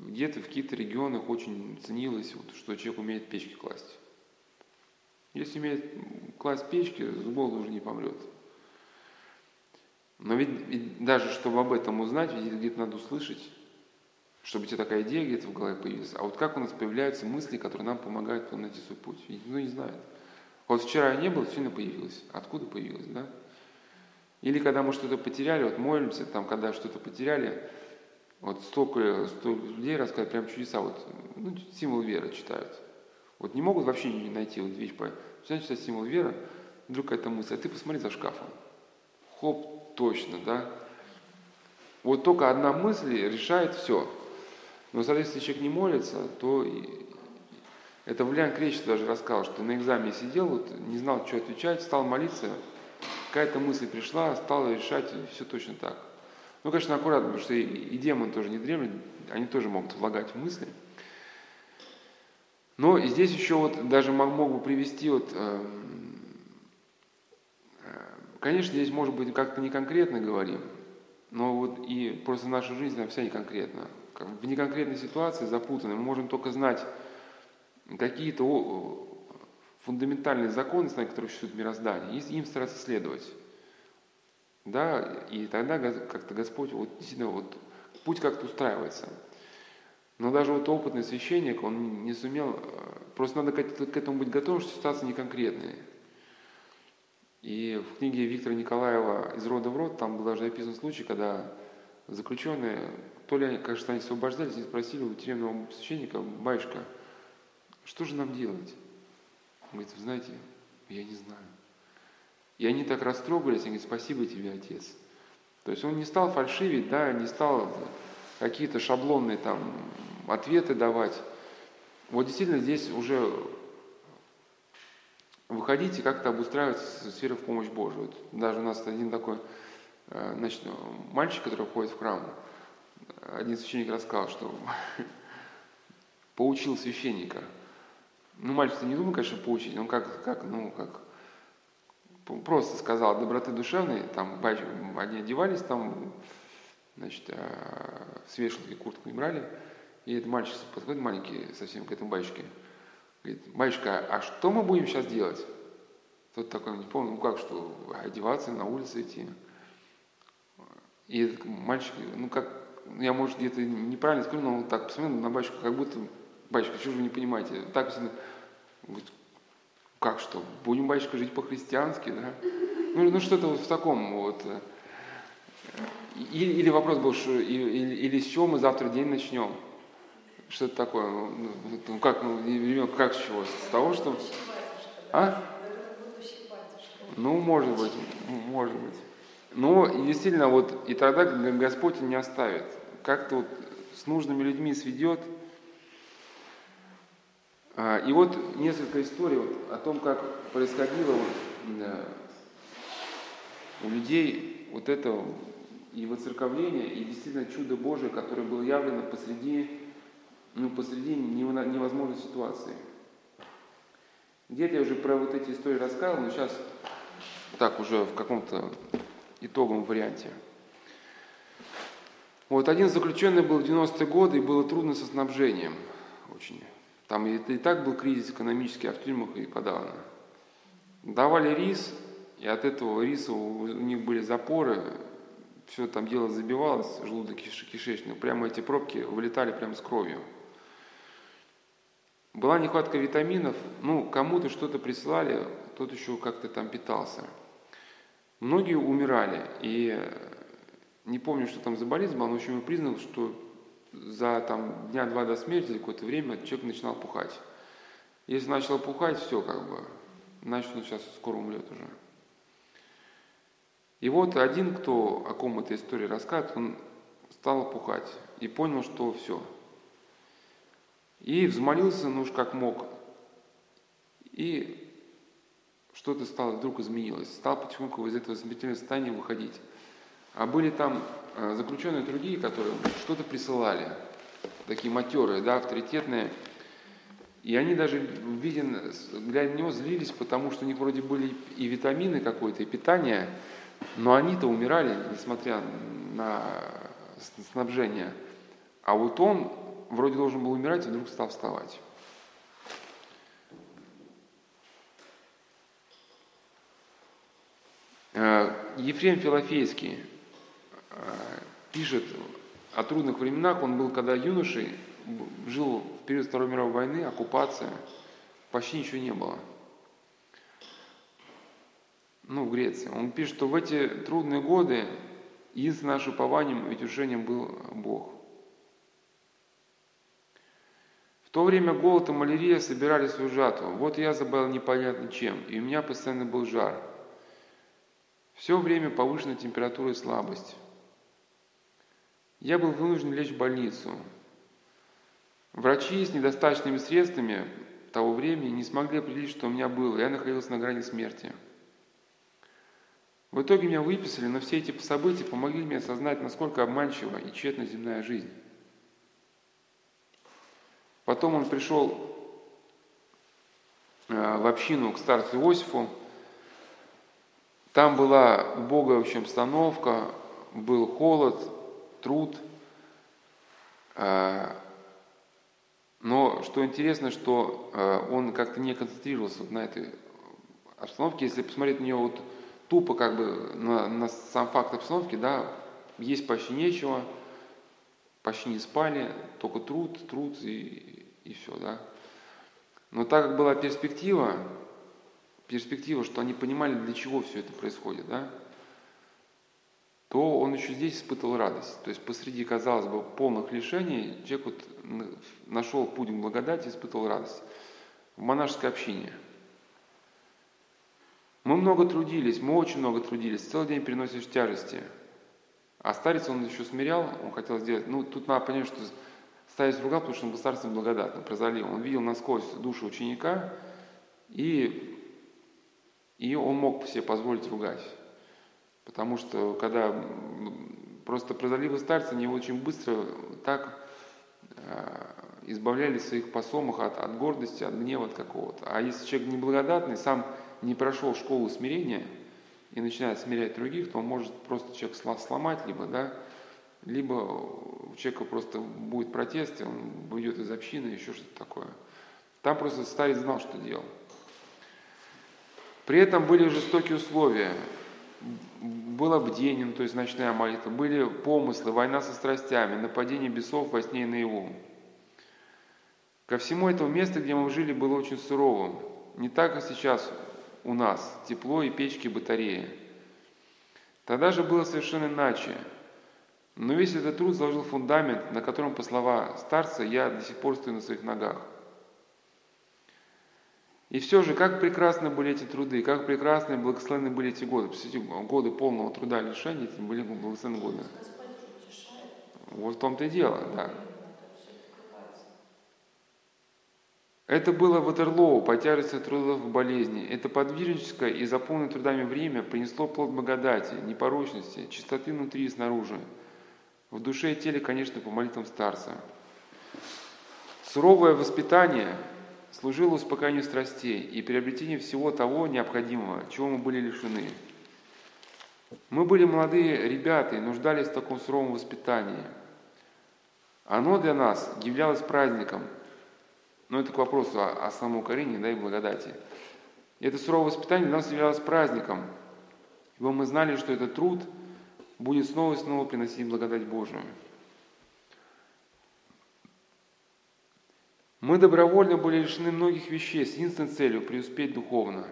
где-то в каких-то регионах очень ценилось, вот, что человек умеет печки класть. Если умеет класть печки, с уже не помрет. Но ведь, ведь даже чтобы об этом узнать, ведь где-то надо услышать, чтобы тебе такая идея где-то в голове появилась. А вот как у нас появляются мысли, которые нам помогают найти свой путь? Ведь никто не знает. Вот вчера не был, сегодня появилось. Откуда появилось, да? Или когда мы что-то потеряли, вот молимся, там, когда что-то потеряли, вот столько, столько людей рассказывают прям чудеса, вот ну, символ веры читают. Вот не могут вообще не найти вот вещь, начинают читать символ веры, вдруг какая-то мысль, а ты посмотри за шкафом. Хоп, точно, да? Вот только одна мысль решает все. Но, соответственно, если человек не молится, то это Влян Кречет даже рассказал, что на экзамене сидел, вот, не знал, что отвечать, стал молиться, какая-то мысль пришла, стала решать, и все точно так. Ну, конечно, аккуратно, потому что и, и демон тоже не дремлет, они тоже могут влагать в мысли. Но и здесь еще вот даже мог, мог бы привести вот, э, конечно, здесь может быть как-то не конкретно говорим, но вот и просто наша жизнь, она вся не конкретна. В неконкретной ситуации запутанной мы можем только знать какие-то фундаментальные законы, которые существуют в мироздании, и им стараться следовать. Да, и тогда как-то Господь, вот действительно, вот путь как-то устраивается. Но даже вот опытный священник, он не сумел, э, просто надо к этому быть готовым, что ситуация не конкретная. И в книге Виктора Николаева «Из рода в род» там был даже описан случай, когда заключенные, то ли, кажется, они освобождались, и спросили у тюремного священника, «Батюшка, что же нам делать?» Он говорит, вы знаете, я не знаю. И они так растрогались, они говорят, спасибо тебе, Отец. То есть он не стал фальшивить, да, не стал какие-то шаблонные там ответы давать. Вот действительно здесь уже выходите как-то обустраивать сферу в помощь Божию. Вот даже у нас один такой э, значит, мальчик, который входит в храм, один священник рассказал, что поучил священника – ну, мальчик не думал, конечно, поучить, он как, как, ну, как, просто сказал доброты душевной, там они одевались, там, значит, а, с вешалки куртку не брали, и этот мальчик подходит маленький совсем к этому батюшке, говорит, батюшка, а что мы будем сейчас делать? Тот такой, не помню, ну как, что, одеваться, на улице идти. И этот мальчик, ну как, ну, я, может, где-то неправильно скажу, но он так посмотрел на батюшку, как будто батюшка, что же вы не понимаете? Так, говорит, как что, будем, батюшка, жить по-христиански, да? Ну, ну что-то вот в таком вот. Э, или, или вопрос был, что, или, или с чего мы завтра день начнем? Что-то такое. Ну, ну, ну как, ну, как с чего? С того, что... А? Ну, может быть, может быть. Ну, действительно, вот, и тогда Господь не оставит. Как-то вот с нужными людьми сведет, и вот несколько историй вот о том, как происходило вот, у людей вот это и воцерковление, и действительно чудо Божие, которое было явлено посреди, ну, посреди невозможной ситуации. Где-то я уже про вот эти истории рассказывал, но сейчас так уже в каком-то итоговом варианте. Вот один заключенный был в 90-е годы, и было трудно со снабжением очень. Там и так был кризис экономический, а в тюрьмах и подавно. Давали рис, и от этого риса у них были запоры, все там дело забивалось, желудок кишечник, прямо эти пробки вылетали прямо с кровью. Была нехватка витаминов, ну, кому-то что-то присылали, тот еще как-то там питался. Многие умирали, и не помню, что там за болезнь была, но в общем я признал, что за там, дня два до смерти, какое-то время, человек начинал пухать. Если начал пухать, все как бы, значит он сейчас скоро умрет уже. И вот один, кто о ком эта история рассказывает, он стал пухать и понял, что все. И взмолился, ну уж как мог. И что-то стало, вдруг изменилось. Стал потихоньку из этого смертельного состояния выходить. А были там заключенные другие, которые что-то присылали. Такие матерые, да, авторитетные. И они даже, виден, глядя на него, злились, потому что у них вроде были и витамины какой-то, и питание, но они-то умирали, несмотря на снабжение. А вот он вроде должен был умирать, и вдруг стал вставать. Э, Ефрем Филофейский э, пишет о трудных временах. Он был когда юношей, жил в период Второй мировой войны, оккупация, почти ничего не было. Ну, в Греции. Он пишет, что в эти трудные годы единственным нашим упованием и утешением был Бог. В то время голод и малярия собирали свою жатву. Вот я заболел непонятно чем, и у меня постоянно был жар. Все время повышенная температура и слабость. Я был вынужден лечь в больницу. Врачи с недостаточными средствами того времени не смогли определить, что у меня было. Я находился на грани смерти. В итоге меня выписали, но все эти события помогли мне осознать, насколько обманчива и тщетна земная жизнь. Потом он пришел э, в общину к старцу Иосифу. Там была убогая в общем обстановка, был холод, труд. Э, но что интересно, что э, он как-то не концентрировался на этой обстановке. Если посмотреть на него вот тупо как бы на, на сам факт обстановки, да, есть почти нечего, почти не спали, только труд, труд и, и все, да. Но так как была перспектива, перспектива, что они понимали, для чего все это происходит, да, то он еще здесь испытывал радость. То есть посреди, казалось бы, полных лишений, человек вот нашел путь благодати, испытывал радость. В монашеской общине – мы много трудились, мы очень много трудились, целый день переносишь тяжести. А старец он еще смирял, он хотел сделать, ну тут надо понять, что старец ругал, потому что он был старцем благодатным, прозалил. Он видел насквозь душу ученика, и, и он мог себе позволить ругать. Потому что когда просто прозаливы старцы, они очень быстро так э, избавляли своих посомах от, от гордости, от гнева от какого-то. А если человек неблагодатный, сам не прошел школу смирения и начинает смирять других, то он может просто человек сломать, либо, да, либо у человека просто будет протест, и он уйдет из общины, еще что-то такое. Там просто старец знал, что делал. При этом были жестокие условия. Было бдение, ну, то есть ночная молитва, были помыслы, война со страстями, нападение бесов во сне и наяву. Ко всему этому место, где мы жили, было очень суровым. Не так, как сейчас у нас, тепло и печки батареи. Тогда же было совершенно иначе. Но весь этот труд заложил фундамент, на котором, по слова старца, я до сих пор стою на своих ногах. И все же, как прекрасны были эти труды, как прекрасны и благословенны были эти годы. Представляете, годы полного труда и лишения, эти были благословенные годы. Вот в том-то и дело, да. Это было Ватерлоу по тяжести трудов в болезни. Это подвижническое и заполненное трудами время принесло плод благодати, непорочности, чистоты внутри и снаружи. В душе и теле, конечно, по молитвам старца. Суровое воспитание служило успокоению страстей и приобретению всего того необходимого, чего мы были лишены. Мы были молодые ребята и нуждались в таком суровом воспитании. Оно для нас являлось праздником – но это к вопросу о, о самоукорении да, и благодати. И это суровое воспитание для нас являлось праздником, ибо мы знали, что этот труд будет снова и снова приносить благодать Божию. Мы добровольно были лишены многих вещей с единственной целью – преуспеть духовно.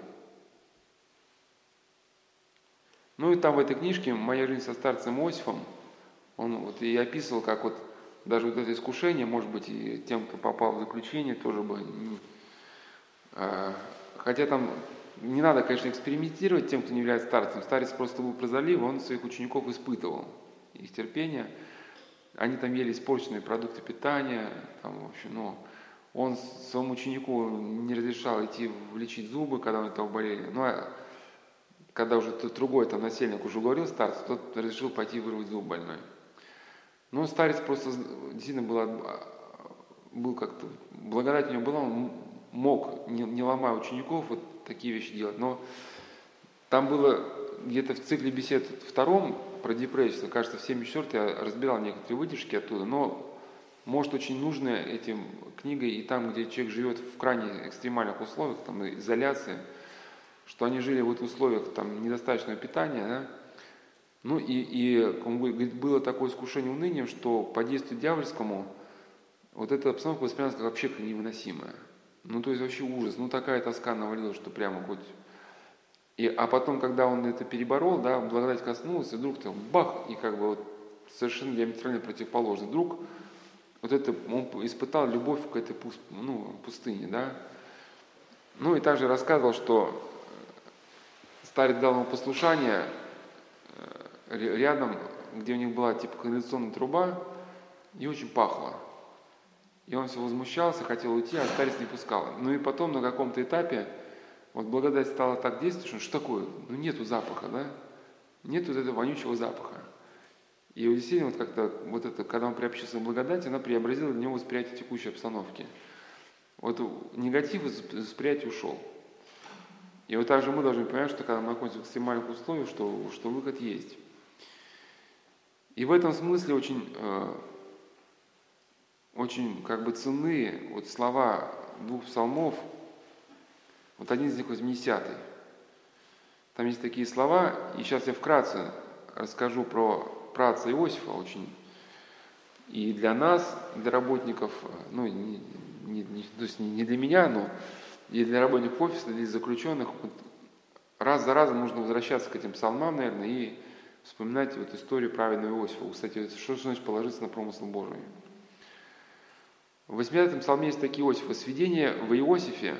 Ну и там в этой книжке «Моя жизнь со старцем Осифом» он вот и описывал, как вот даже вот это искушение, может быть, и тем, кто попал в заключение, тоже бы... А, хотя там не надо, конечно, экспериментировать тем, кто не является старцем. Старец просто был прозалив, он своих учеников испытывал. Их терпение. Они там ели испорченные продукты питания, там, в общем, ну, Он своему ученику не разрешал идти лечить зубы, когда у него болели. Ну, а когда уже тот другой там насельник уже говорил старцу, тот решил пойти вырвать зуб больной. Но старец просто действительно был, был как-то, благодать у него была, он мог, не, не ломая учеников, вот такие вещи делать. Но там было где-то в цикле бесед втором про депрессию, кажется, в 74 я разбирал некоторые выдержки оттуда, но может очень нужно этим книгой и там, где человек живет в крайне экстремальных условиях, там изоляция, что они жили в условиях там недостаточного питания, да? ну и, и он говорит, было такое искушение унынием, что по действию дьявольскому вот эта обстановка воспринималась как вообще невыносимая. Ну то есть вообще ужас, ну такая тоска навалилась, что прямо хоть и, а потом, когда он это переборол, да, благодать коснулась, и вдруг там бах, и как бы вот совершенно диаметрально противоположно. Вдруг вот это, он испытал любовь к этой пуст, ну, пустыне, да. Ну и также рассказывал, что старец дал ему послушание э, рядом, где у них была типа канализационная труба, и очень пахло. И он все возмущался, хотел уйти, а старец не пускал. Ну и потом на каком-то этапе вот благодать стала так действовать, что такое? Ну нету запаха, да? Нету этого вонючего запаха. И действительно, вот как-то, вот это, когда он приобщился к благодати, она преобразила для него восприятие текущей обстановки. Вот негатив из восприятия ушел. И вот также мы должны понимать, что когда мы находимся в экстремальных условиях, что, что выход есть. И в этом смысле очень, э, очень как бы вот слова двух псалмов – вот один из них 80 -й. Там есть такие слова, и сейчас я вкратце расскажу про праца Иосифа очень. И для нас, для работников, ну, не, не, не, то есть не для меня, но и для работников офиса, для заключенных, вот раз за разом нужно возвращаться к этим псалмам, наверное, и вспоминать вот историю праведного Иосифа. Кстати, что значит положиться на промысл Божий? В 80 псалме есть такие Иосифа. «Сведения в Иосифе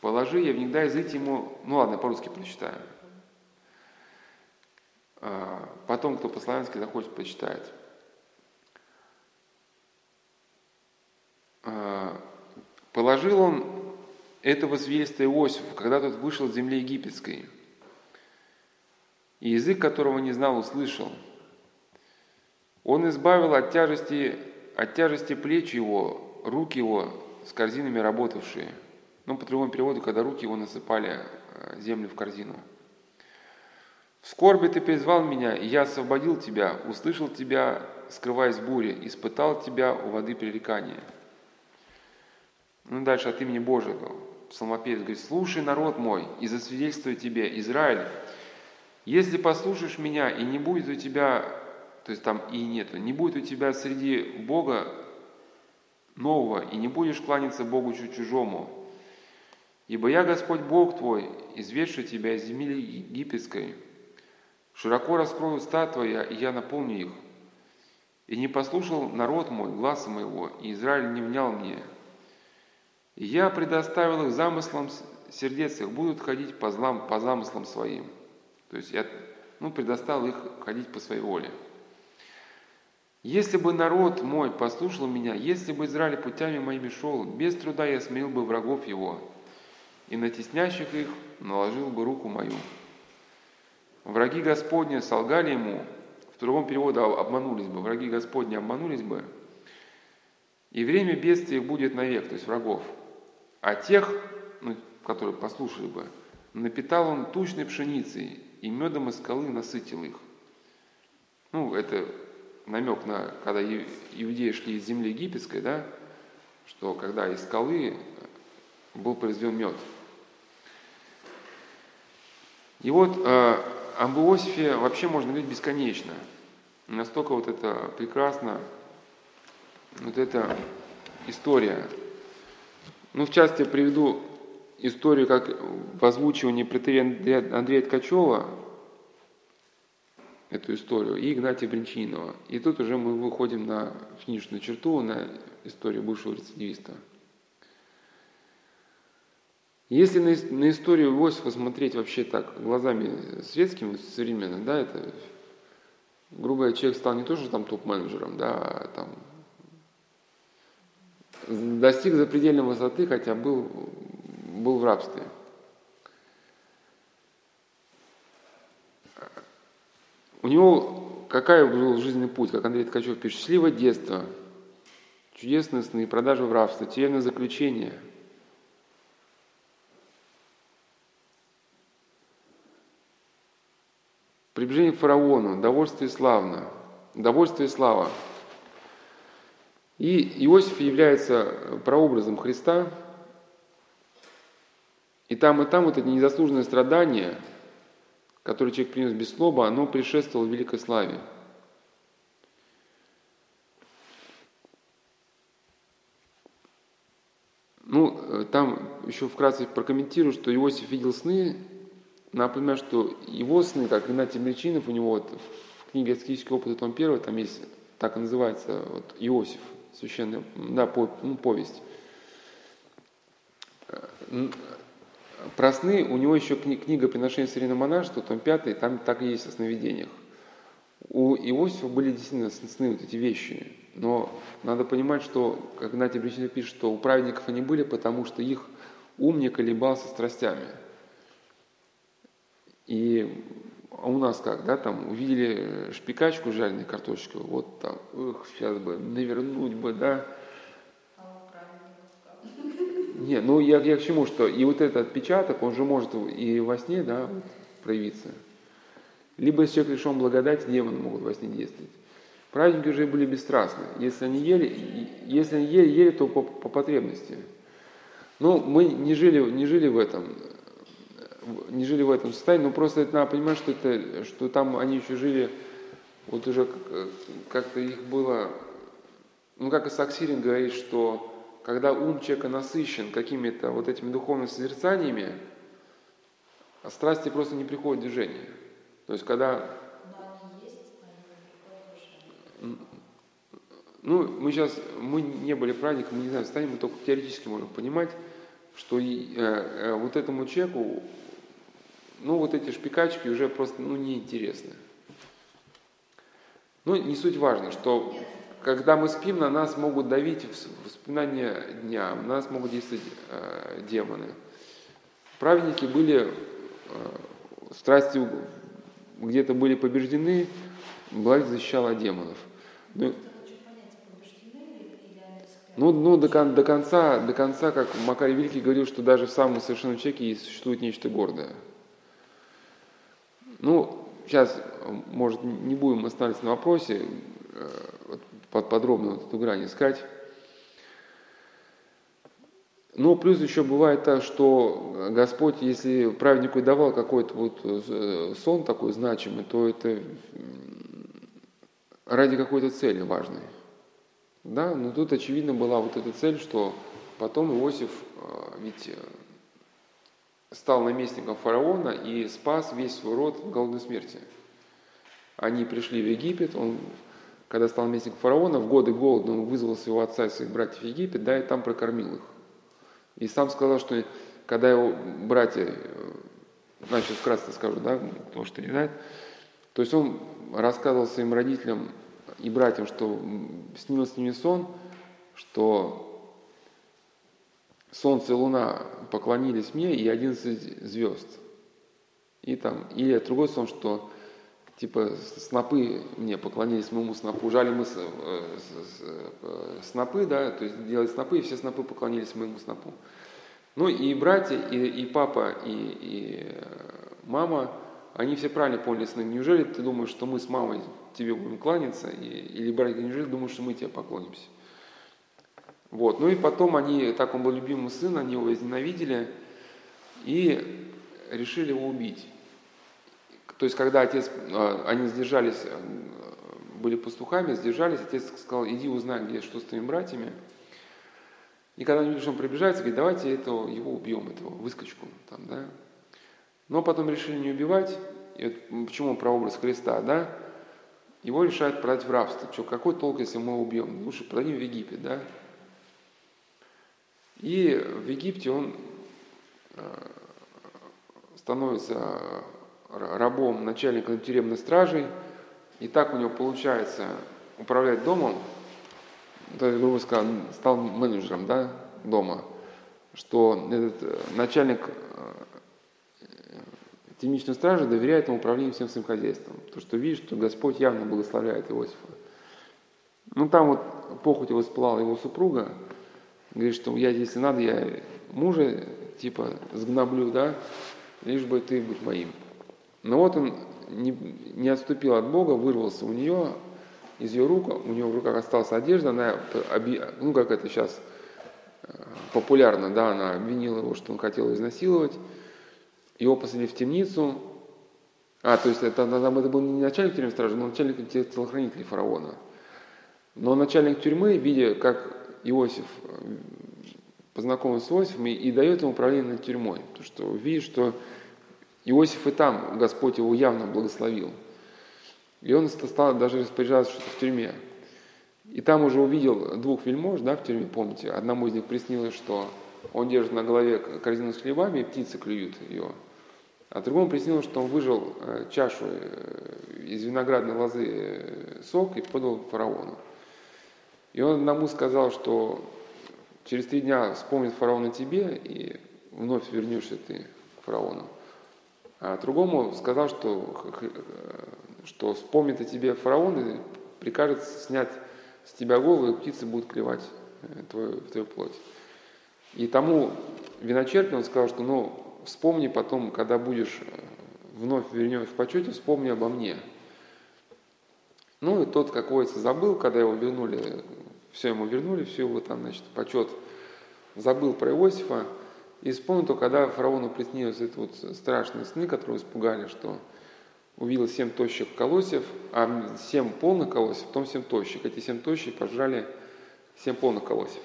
Положи, я всегда язык ему... Ну ладно, по-русски прочитаю. А, потом, кто по-славянски захочет, почитает. А, положил он этого свидетельства Иосифу, когда тот вышел из земли египетской, и язык которого не знал, услышал. Он избавил от тяжести, от тяжести плеч его, руки его с корзинами работавшие – ну, по другому переводу, когда руки его насыпали э, землю в корзину. «В скорби ты призвал меня, и я освободил тебя, услышал тебя, скрываясь в буре, испытал тебя у воды пререкания». Ну, дальше от имени Божьего. Псалмопевец говорит, «Слушай, народ мой, и засвидетельствую тебе, Израиль, если послушаешь меня, и не будет у тебя, то есть там и нету, не будет у тебя среди Бога нового, и не будешь кланяться Богу чужому, Ибо я Господь Бог твой, изведший тебя из земли египетской. Широко раскрою уста твоя, и я наполню их. И не послушал народ мой гласа моего, и Израиль не внял мне. И я предоставил их замыслам сердец их, будут ходить по, злам, по замыслам своим. То есть я ну, предоставил их ходить по своей воле. Если бы народ мой послушал меня, если бы Израиль путями моими шел, без труда я смирил бы врагов его, и на теснящих их наложил бы руку мою. Враги Господни солгали ему, в другом переводе обманулись бы, враги Господни обманулись бы, и время бедствия будет навек, то есть врагов. А тех, ну, которые послушали бы, напитал он тучной пшеницей, и медом из скалы насытил их. Ну, это намек на, когда иудеи шли из земли египетской, да, что когда из скалы был произведен мед – и вот э, об Иосифе вообще можно говорить бесконечно. Настолько вот это прекрасно, вот эта история. Ну, в частности, приведу историю, как в озвучивании протерия Андрея Ткачева, эту историю, и Игнатия Бринчинова. И тут уже мы выходим на финишную черту, на историю бывшего рецидивиста – если на, на историю Иосифа смотреть вообще так, глазами светскими, современными, да, это, грубо говоря, человек стал не то, что там топ-менеджером, да, а там достиг запредельной высоты, хотя был, был в рабстве. У него какая был жизненный путь, как Андрей Ткачев пишет, счастливое детство, чудесные сны, продажа в рабство, тюремное заключение. Приближение к фараону, довольствие славно, довольствие и слава. И Иосиф является прообразом Христа, и там, и там вот это незаслуженное страдание – которое человек принес без слова, оно предшествовало великой славе. Ну, э, там еще вкратце прокомментирую, что Иосиф видел сны. Напоминаю, что его сны, как Игнатий Мельчинов, у него вот в книге «Аскетический опыт», том 1, там есть, так и называется, вот, Иосиф, священная, да, по, ну, повесть. Про сны у него еще книга «Приношение современного монашества», том 5, там так и есть о сновидениях. У Иосифа были действительно сны, вот эти вещи. Но надо понимать, что, как Игнатий Бричина пишет, что у праведников они были, потому что их ум не колебался страстями. И у нас как, да, там увидели шпикачку жареной картошечкой, вот там, эх, сейчас бы навернуть бы, да, нет, ну я, я к чему, что и вот этот отпечаток, он же может и во сне да, проявиться. Либо если человек лишен благодати, демоны могут во сне действовать. Праздники уже были бесстрастны. Если они ели, если они ели, ели то по, по потребности. Но мы не жили, не жили в этом, не жили в этом состоянии, но просто это надо понимать, что, это, что там они еще жили, вот уже как-то их было, ну как и Саксирин говорит, что когда ум человека насыщен какими-то вот этими духовными созерцаниями, а страсти просто не приходят в движение. То есть когда... Ну, мы сейчас, мы не были праздником, мы не знаем, станем, мы только теоретически можем понимать, что и, э, э, вот этому человеку, ну, вот эти шпикачки уже просто, ну, неинтересны. Ну, не суть важно, что когда мы спим, на нас могут давить воспоминания дня, на нас могут действовать э, демоны. Праведники были, э, страсти где-то были побеждены, благо защищала демонов. Ну, ну, ну до, до, конца, до конца, как Макарий Великий говорил, что даже в самом совершенном человеке существует нечто гордое. Ну, сейчас, может, не будем останавливаться на вопросе, э, подробно вот эту грань искать. Но плюс еще бывает так, что Господь, если праведнику давал какой-то вот э, сон такой значимый, то это ради какой-то цели важной. Да, но тут очевидно была вот эта цель, что потом Иосиф э, ведь э, стал наместником фараона и спас весь свой род в голодной смерти. Они пришли в Египет, он когда стал наместником фараона, в годы голода он вызвал своего отца и своих братьев в Египет, да, и там прокормил их. И сам сказал, что когда его братья, значит, вкратце скажу, да, потому что не знает, то есть он рассказывал своим родителям и братьям, что снился мне сон, что солнце и луна поклонились мне и 11 звезд. И там, или другой сон, что типа снопы мне поклонились моему снопу, жали мы э, э, снопы, да, то есть делали снопы, и все снопы поклонились моему снопу. Ну и братья, и, и папа, и, и э, мама, они все правильно поняли сны. Неужели ты думаешь, что мы с мамой тебе будем кланяться, и, или братья, неужели думаешь, что мы тебе поклонимся? Вот. Ну и потом они, так он был любимый сын, они его возненавидели и решили его убить. То есть, когда отец, а, они сдержались, э, были пастухами, сдержались, отец сказал, иди узнай, где, что с твоими братьями. И когда они видят, что он приближается, говорит, давайте этого, его убьем, этого выскочку. Там, да? Но потом решили не убивать. И вот почему прообраз Христа, да? Его решают продать в рабство. Что, какой толк, если мы его убьем? Лучше продадим в Египет, да? И в Египте он э, становится рабом начальника тюремной стражи, и так у него получается управлять домом, то есть, грубо сказать, стал менеджером да, дома, что этот э, начальник э, темничной стражи доверяет ему управлению всем своим хозяйством. То, что видит, что Господь явно благословляет Иосифа. Ну, там вот похоть его воспылала его супруга, говорит, что я, если надо, я мужа, типа, сгноблю, да, лишь бы ты будь моим. Но вот он не, не отступил от Бога, вырвался у нее, из ее рук, у нее в руках осталась одежда, она, ну как это сейчас э, популярно, да, она обвинила его, что он хотел изнасиловать, его посадили в темницу, а, то есть это, это был не начальник тюремной стражи, но начальник телохранителей фараона. Но начальник тюрьмы, видя, как Иосиф э, познакомился с Иосифом и, и дает ему управление над тюрьмой, потому что видит, что Иосиф и там Господь его явно благословил. И он стал даже распоряжаться что-то в тюрьме. И там уже увидел двух вельмож, да, в тюрьме, помните, одному из них приснилось, что он держит на голове корзину с хлебами, и птицы клюют ее. А другому приснилось, что он выжил э, чашу э, из виноградной лозы сок и подал фараону. И он одному сказал, что через три дня вспомнит фараон о тебе, и вновь вернешься ты к фараону. А другому сказал, что, что вспомнит о тебе фараон и прикажет снять с тебя голову, и птицы будут клевать э, твою, твою плоть. И тому виночерпе он сказал, что ну, вспомни потом, когда будешь э, вновь вернешь в почете, вспомни обо мне. Ну и тот, как водится, забыл, когда его вернули, все ему вернули, все его там, значит, почет забыл про Иосифа, и вспомнил только, когда фараону приснились эти вот страшные сны, которые испугали, что увидел семь тощих колосьев, а семь полных колосьев, потом семь тощих. Эти семь тощих пожрали семь полных колосьев.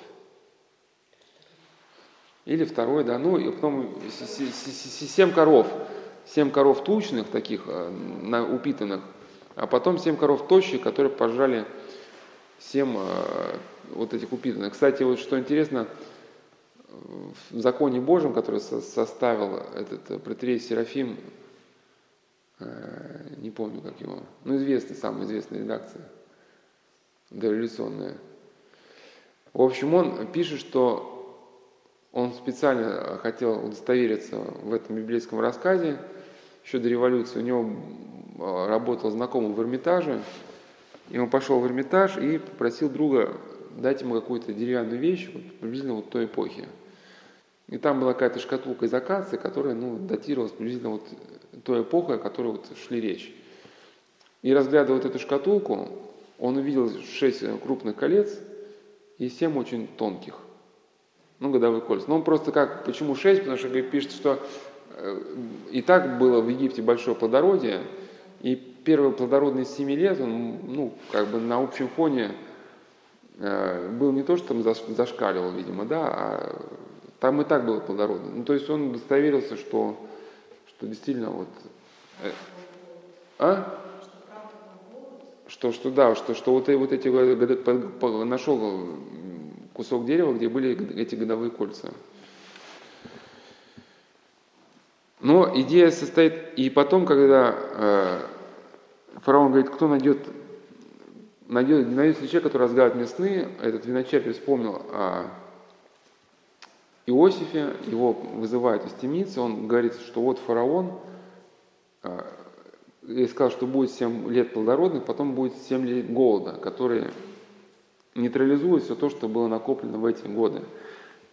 Или второй, да, ну и потом семь коров, семь коров тучных таких, э, упитанных, а потом семь коров тощих, которые пожрали семь э, вот этих упитанных. Кстати, вот что интересно, в законе Божьем, который составил этот э, протерей Серафим, э, не помню, как его, ну, известный, самая известная редакция, дореволюционная. В общем, он пишет, что он специально хотел удостовериться в этом библейском рассказе, еще до революции. У него работал знакомый в Эрмитаже, и он пошел в Эрмитаж и попросил друга дать ему какую-то деревянную вещь, вот, приблизительно вот той эпохи. И там была какая-то шкатулка из акации, которая ну, датировалась приблизительно вот той эпохой, о которой вот шли речь. И разглядывая вот эту шкатулку, он увидел шесть крупных колец и семь очень тонких, ну, годовых кольца. Но он просто как, почему шесть? Потому что пишет, что э, и так было в Египте большое плодородие, первые плодородные семи лет, он, ну, как бы на общем фоне э, был не то, что там зашкаливал, видимо, да, а там и так было плодородно. Ну, то есть он удостоверился, что, что действительно вот... Э, а? Что, что да, что, что вот, вот эти нашел кусок дерева, где были эти годовые кольца. Но идея состоит, и потом, когда э, фараон говорит, кто найдет, найдет, найдется человек, который разгадывает мне сны, этот виночерпий вспомнил о Иосифе, его вызывают из темницы, он говорит, что вот фараон, а, и сказал, что будет 7 лет плодородных, потом будет 7 лет голода, которые нейтрализуют все то, что было накоплено в эти годы.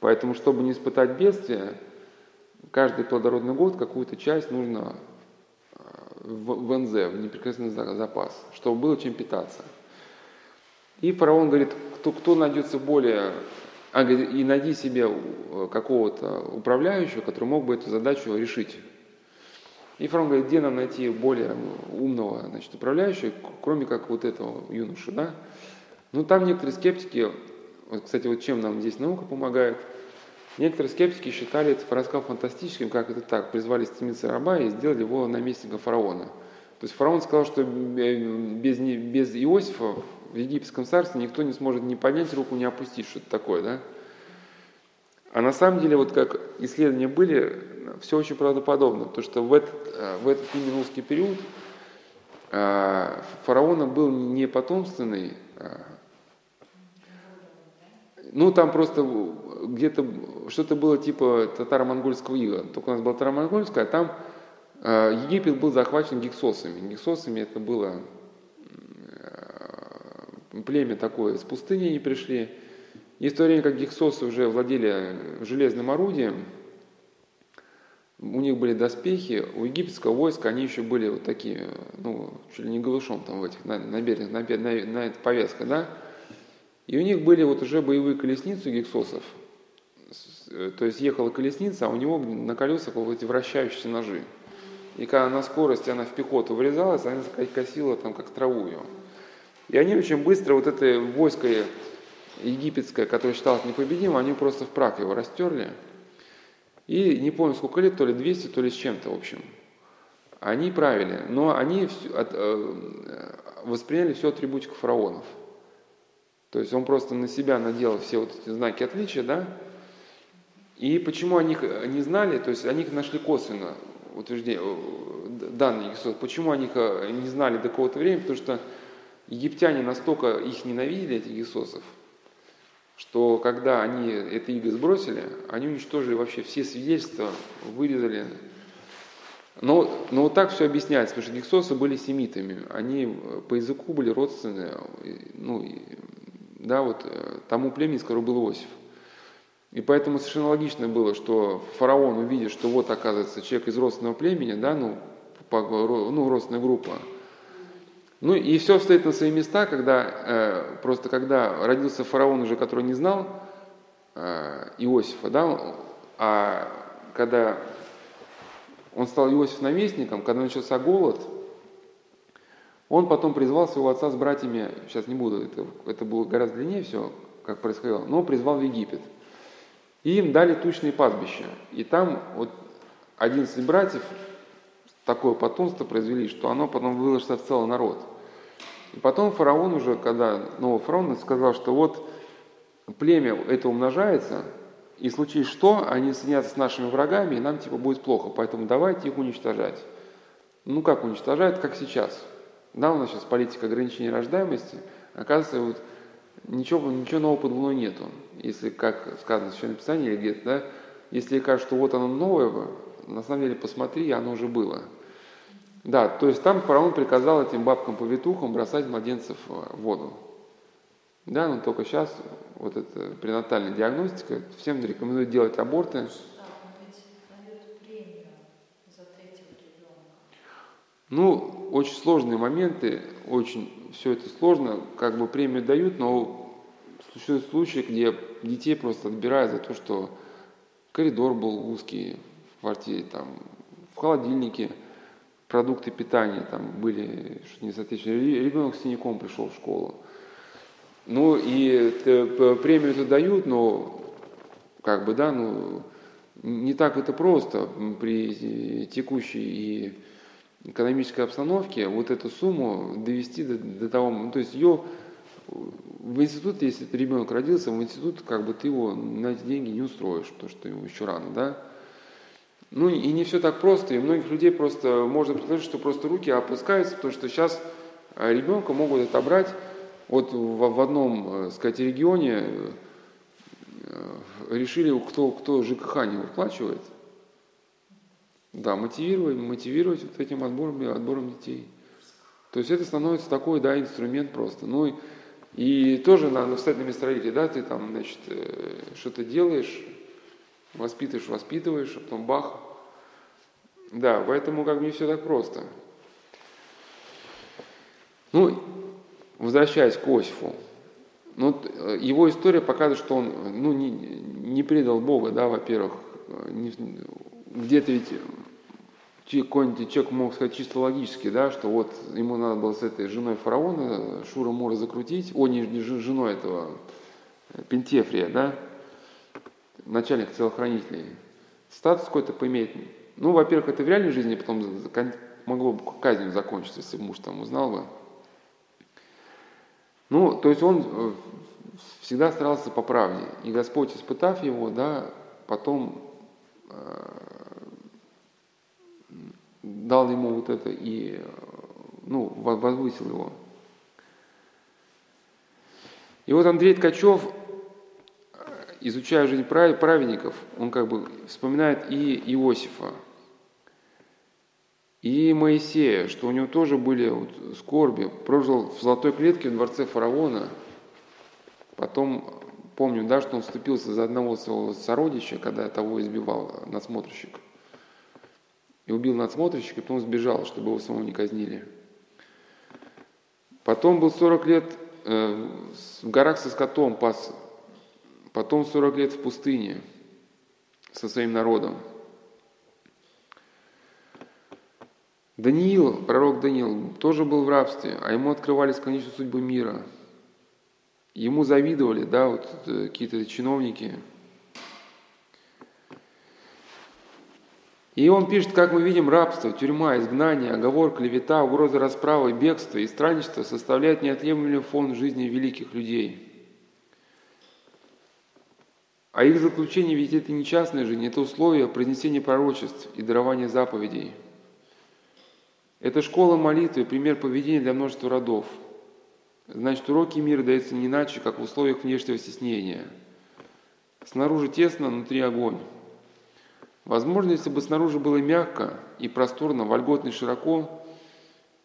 Поэтому, чтобы не испытать бедствие, каждый плодородный год какую-то часть нужно а, в НЗ, в непрекратный запас, чтобы было чем питаться. И фараон говорит, кто, кто найдется более а, и найди себе э, какого-то управляющего, который мог бы эту задачу решить. И фараон говорит, где нам найти более умного значит, управляющего, кроме как вот этого юноши, да? Ну, там некоторые скептики, вот, кстати, вот чем нам здесь наука помогает, некоторые скептики считали этот рассказ фантастическим, как это так, призвали стремиться раба и сделали его наместником фараона. То есть фараон сказал, что без, без Иосифа в египетском царстве никто не сможет ни поднять руку, ни опустить, что-то такое, да? А на самом деле, вот как исследования были, все очень правдоподобно, потому что в этот, э, в этот неминусский период э, фараона был не потомственный, э, Ну, там просто где-то что-то было типа татаро-монгольского ига. Только у нас было татаро-монгольское, а там э, Египет был захвачен гексосами. Гексосами это было э, племя такое, с пустыни они пришли. И в то время, как гексосы уже владели железным орудием, у них были доспехи, у египетского войска они еще были вот такие, ну, чуть ли не голышом там в этих, на, на на, на, на эта повязка, да, и у них были вот уже боевые колесницы гексосов, э, то есть ехала колесница, а у него на колесах вот эти вращающиеся ножи. И когда на скорости она в пехоту врезалась, она косила там как траву ее. И они очень быстро, вот это войско египетское, которое считалось непобедимым, они просто в прах его растерли – и не помню, сколько лет, то ли 200, то ли с чем-то, в общем. Они правили, но они э, восприняли всю атрибутику фараонов. То есть он просто на себя надел все вот эти знаки отличия, да? И почему они их не знали, то есть они их нашли косвенно, утверждение, данные Иисуса, почему они их э, не знали до какого-то времени, потому что египтяне настолько их ненавидели, этих Иисусов, что когда они это иго сбросили, они уничтожили вообще все свидетельства, вырезали. Но, но вот так все объясняется, потому что гексосы были семитами, они э, по языку были родственны, ну, да, вот э, тому племени, с которого был Иосиф. И поэтому совершенно логично было, что фараон увидит, что вот оказывается человек из родственного племени, да, ну, по, ну родственная группа, ну и все встает на свои места, когда э, просто когда родился фараон уже, который не знал э, Иосифа, да, а когда он стал Иосиф наместником, когда начался голод, он потом призвал своего отца с братьями, сейчас не буду, это, это было гораздо длиннее все, как происходило, но призвал в Египет. И им дали тучные пастбища. И там вот 11 братьев такое потомство произвели, что оно потом выложится в целый народ. И потом фараон уже, когда новый фараон сказал, что вот племя это умножается, и случае что, они соединятся с нашими врагами, и нам типа будет плохо, поэтому давайте их уничтожать. Ну как уничтожают, как сейчас. Да, у нас сейчас политика ограничения рождаемости, оказывается, вот ничего, ничего нового под луной нету. Если, как сказано в Священном Писании или где-то, да, если кажется, что вот оно новое, на самом деле посмотри, оно уже было. Да, то есть там фараон приказал этим бабкам-повитухам бросать младенцев в воду. Да, но только сейчас вот эта пренатальная диагностика всем рекомендует делать аборты. Ну, очень сложные моменты, очень все это сложно, как бы премию дают, но существуют случаи, где детей просто отбирают за то, что коридор был узкий в квартире, там, в холодильнике – продукты питания там были что не соответствующие. Ребенок с синяком пришел в школу. Ну и премию это дают, но как бы, да, ну, не так это просто при текущей и экономической обстановке вот эту сумму довести до, до того, то есть ее в институт, если ребенок родился, в институт как бы ты его на эти деньги не устроишь, потому что ему еще рано, да, ну и не все так просто, и многих людей просто можно предложить, что просто руки опускаются, потому что сейчас э, ребенка могут отобрать вот в, в одном, э, сказать, регионе э, решили, кто, кто ЖКХ не выплачивает, да, мотивировать, мотивировать вот этим отбором, отбором детей. То есть это становится такой, да, инструмент просто. Ну и, и тоже надо встать на место родителей, да, ты там, значит, что-то делаешь, воспитываешь, воспитываешь, а потом бах. Да, поэтому как бы не все так просто. Ну, возвращаясь к Осифу, ну, э, его история показывает, что он ну, не, не предал Бога, да, во-первых. Где-то ведь какой-нибудь человек мог сказать чисто логически, да, что вот ему надо было с этой женой фараона Шура Мура закрутить, о, не, женой этого Пентефрия, да, начальник целохранителей, статус какой-то поиметь. Ну, во-первых, это в реальной жизни потом могло бы казнью закончиться, если муж там узнал бы. Ну, то есть он э, всегда старался по правде. И Господь, испытав его, да, потом э, дал ему вот это и ну, возвысил его. И вот Андрей Ткачев изучая жизнь праведников, он как бы вспоминает и Иосифа, и Моисея, что у него тоже были вот скорби. Прожил в золотой клетке в дворце фараона. Потом помню, да, что он вступился за одного своего сородича, когда того избивал надсмотрщик. И убил надсмотрщика, и потом сбежал, чтобы его самого не казнили. Потом был 40 лет э, в горах со скотом пас. Потом 40 лет в пустыне со своим народом. Даниил, пророк Даниил, тоже был в рабстве, а ему открывались конечные судьбы мира. Ему завидовали, да, вот э, какие-то чиновники. И он пишет, как мы видим, рабство, тюрьма, изгнание, оговор, клевета, угроза расправы, бегство и странничество составляют неотъемлемый фон жизни великих людей. А их заключение ведь это не частная жизнь, это условия произнесения пророчеств и дарования заповедей – это школа молитвы, пример поведения для множества родов. Значит, уроки мира даются не иначе, как в условиях внешнего стеснения. Снаружи тесно, внутри огонь. Возможно, если бы снаружи было мягко и просторно, вольготно и широко,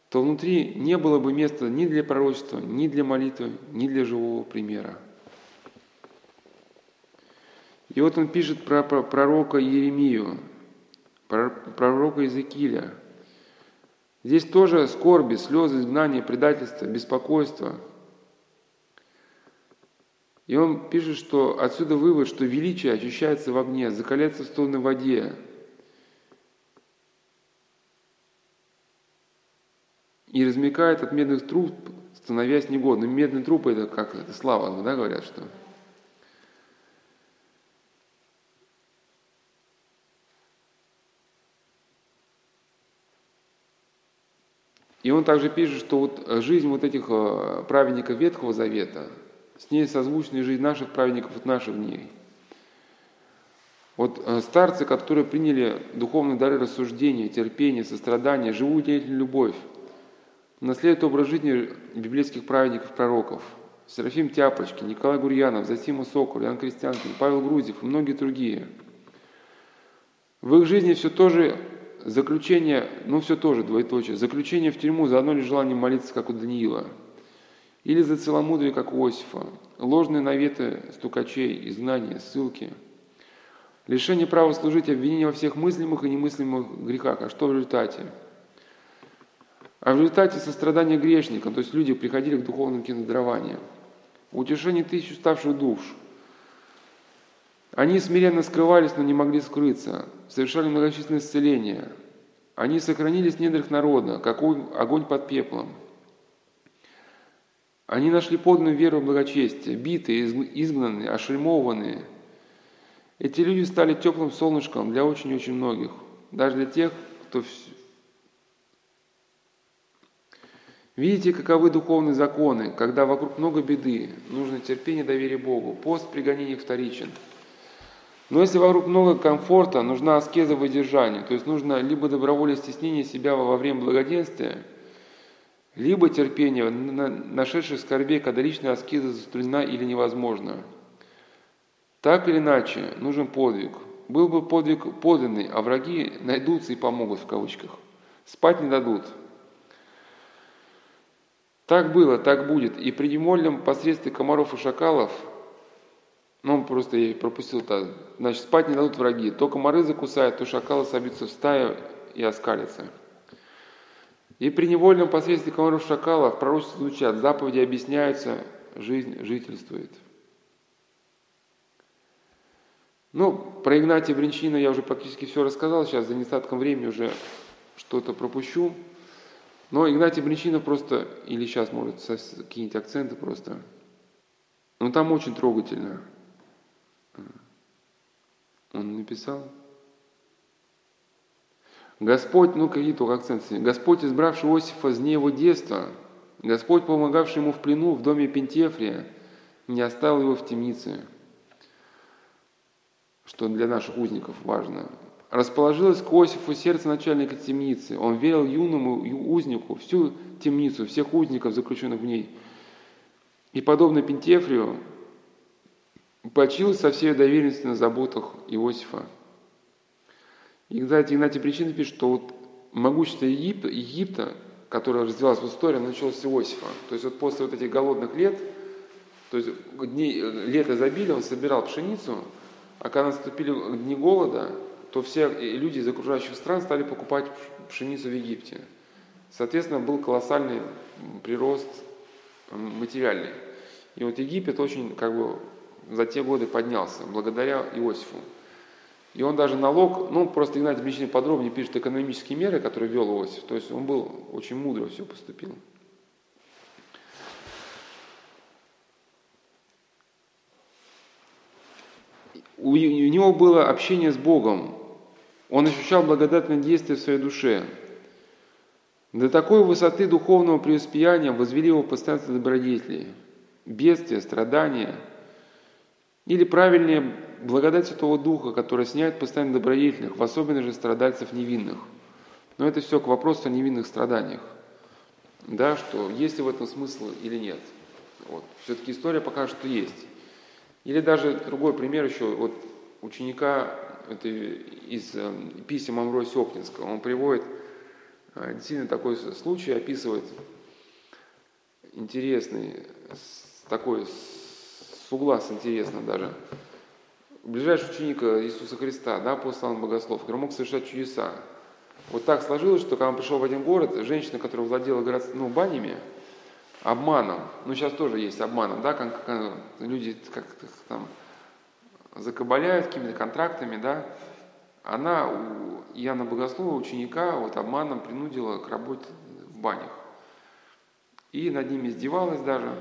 то внутри не было бы места ни для пророчества, ни для молитвы, ни для живого примера. И вот он пишет про пророка Еремию, пророка Иезекииля – Здесь тоже скорби, слезы, изгнание, предательство, беспокойство. И он пишет, что отсюда вывод, что величие очищается в огне, закаляется в столной воде. И размекает от медных труб, становясь негодным. Медный труп – это как это слава, да, говорят, что – И он также пишет, что вот жизнь вот этих э, праведников Ветхого Завета, с ней созвучна жизнь наших праведников от наших дней. Вот э, старцы, которые приняли духовные дары рассуждения, терпения, сострадания, живую деятельную любовь, наследуют образ жизни библейских праведников-пророков. Серафим Тяпочки, Николай Гурьянов, Засима Сокол, Иоанн Крестьянкин, Павел Грузев и многие другие. В их жизни все тоже Заключение, ну все тоже двоеточие, заключение в тюрьму за одно лишь желание молиться, как у Даниила, или за целомудрие, как у Осифа, ложные наветы стукачей, изгнания, ссылки, лишение права служить, обвинение во всех мыслимых и немыслимых грехах. А что в результате? А в результате сострадания грешникам, то есть люди приходили к духовным кинодарованиям, утешение тысяч уставших душ – они смиренно скрывались, но не могли скрыться, совершали многочисленные исцеления. Они сохранились в недрах народа, как огонь под пеплом. Они нашли подлинную веру в благочестие, битые, изгнанные, ошельмованные. Эти люди стали теплым солнышком для очень-очень многих, даже для тех, кто... Видите, каковы духовные законы, когда вокруг много беды, нужно терпение, доверие Богу, пост при гонении вторичен – но если вокруг много комфорта, нужна аскеза выдержания, то есть нужно либо добровольное стеснение себя во время благоденствия, либо терпение нашедших скорбей, когда личная аскеза затруднена или невозможна. Так или иначе, нужен подвиг. Был бы подвиг подлинный, а враги найдутся и помогут в кавычках. Спать не дадут. Так было, так будет. И при немольном посредстве комаров и шакалов – ну, просто я пропустил то Значит, спать не дадут враги. То комары закусают, то шакалы собьются в стаю и оскалятся. И при невольном посредстве комаров шакалов пророчества звучат, заповеди объясняются, жизнь жительствует. Ну, про Игнатия Бринчина я уже практически все рассказал, сейчас за недостатком времени уже что-то пропущу. Но Игнатий Бринчина просто, или сейчас, может, какие-нибудь акценты просто. Ну, там очень трогательно. Он написал. Господь, ну какие только акценты. Господь, избравший Иосифа с дней его детства, Господь, помогавший ему в плену в доме Пентефрия, не оставил его в темнице, что для наших узников важно. Расположилось к Иосифу сердце начальника темницы. Он верил юному узнику всю темницу, всех узников, заключенных в ней. И подобно Пентефрию, почил со всей доверенностью на заботах Иосифа. И, кстати, Игнатий Причин пишет, что вот могущество Египта, Египта, которое развивалось в истории, началось с Иосифа. То есть вот после вот этих голодных лет, то есть дней, лет изобилия он собирал пшеницу, а когда наступили дни голода, то все люди из окружающих стран стали покупать пшеницу в Египте. Соответственно, был колоссальный прирост материальный. И вот Египет очень как бы за те годы поднялся, благодаря Иосифу. И он даже налог, ну просто Игнатий Мечник подробнее пишет экономические меры, которые вел Иосиф. То есть он был очень мудро все поступил. У, него было общение с Богом. Он ощущал благодатное действие в своей душе. До такой высоты духовного преуспеяния возвели его постоянство добродетелей, бедствия, страдания, или правильнее, благодать Святого Духа, которая сняет постоянно добродетельных, в особенности же страдальцев невинных. Но это все к вопросу о невинных страданиях. Да, что есть ли в этом смысл или нет. Вот. Все-таки история покажет, что есть. Или даже другой пример еще, вот ученика это из э, писем Амвросия Оптинского, он приводит а, действительно такой случай описывает интересный, такой с угла с интересно даже. Ближайший ученик Иисуса Христа, да, апостол Богослов, который мог совершать чудеса. Вот так сложилось, что когда он пришел в один город, женщина, которая владела город, ну, банями, обманом, ну сейчас тоже есть обманом, да, как, как люди как-то там закабаляют какими-то контрактами, да, она у Иоанна Богослова, ученика, вот обманом принудила к работе в банях. И над ними издевалась даже.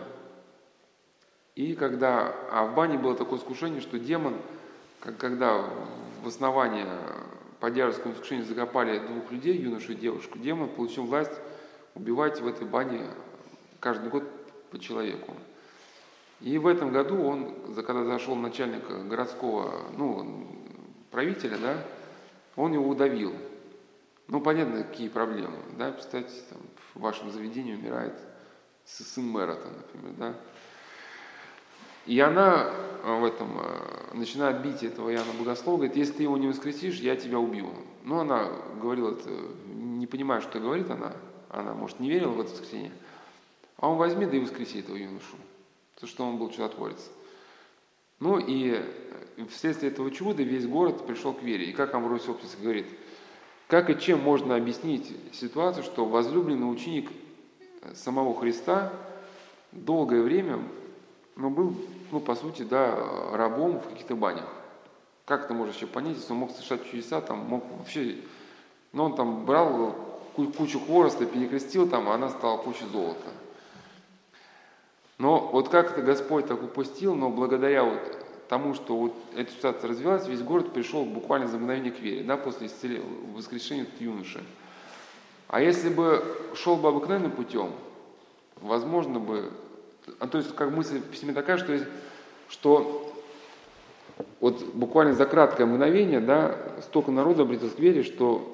И когда, а в бане было такое искушение, что демон, как, когда в основание по дьявольскому искушению закопали двух людей, юношу и девушку, демон получил власть убивать в этой бане каждый год по человеку. И в этом году он, когда зашел начальник городского, ну, правителя, да, он его удавил. Ну, понятно, какие проблемы, да, представьте, там, в вашем заведении умирает сын мэра, там, например, да. И она э, в этом э, начинает бить этого Иоанна Богослова, говорит, если ты его не воскресишь, я тебя убью. Ну, она говорила не понимая, что говорит она, она, может, не верила в это воскресенье, а он возьми, да и воскреси этого юношу, то что он был чудотворец. Ну и вследствие этого чуда весь город пришел к вере. И как Амвросий Оптис говорит, как и чем можно объяснить ситуацию, что возлюбленный ученик самого Христа долгое время ну, был, ну, по сути, да, рабом в каких-то банях. Как это можно еще понять, если он мог совершать чудеса, там, мог вообще, ну, он там брал кучу хвороста, перекрестил там, а она стала кучей золота. Но вот как это Господь так упустил, но благодаря вот тому, что вот эта ситуация развилась, весь город пришел буквально за мгновение к вере, да, после исцеления, воскрешения юноши. А если бы шел бы обыкновенным путем, возможно бы, а то есть как мысль в письме такая, что, что вот буквально за краткое мгновение, да, столько народу обратилось к вере, что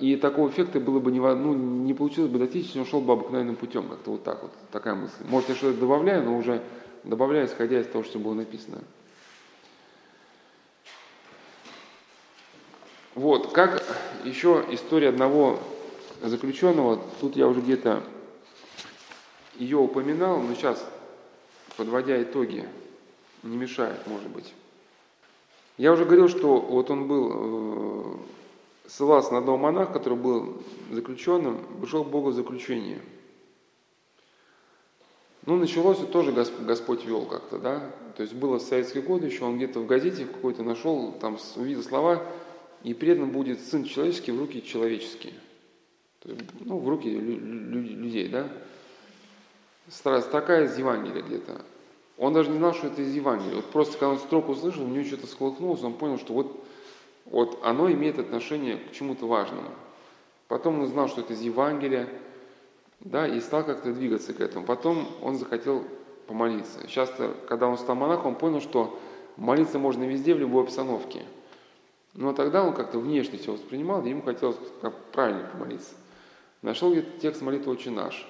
и такого эффекта было бы не, ну, не получилось бы достичь, если он шел бы обыкновенным путем, как-то вот так вот, такая мысль. Может, я что-то добавляю, но уже добавляю, исходя из того, что было написано. Вот, как еще история одного заключенного, тут я уже где-то ее упоминал, но сейчас, подводя итоги, не мешает, может быть. Я уже говорил, что вот он был, э, ссылался на одного монаха, который был заключенным, пришел к Богу в заключение. Ну, началось тоже Господь, Господь вел как-то, да. То есть было в советские годы еще, он где-то в газете какой-то нашел, там увидел слова – и предан будет Сын Человеческий в руки человеческие. Ну, в руки людей, да? Такая из где-то. Он даже не знал, что это из. Вот просто когда он строку услышал, у него что-то сколыхнулось, он понял, что вот, вот оно имеет отношение к чему-то важному. Потом он узнал, что это из Евангелия, да, и стал как-то двигаться к этому. Потом он захотел помолиться. Часто, когда он стал монахом, он понял, что молиться можно везде, в любой обстановке – но тогда он как-то внешне все воспринимал, и ему хотелось как правильно помолиться. Нашел где-то текст молитвы «Отче наш».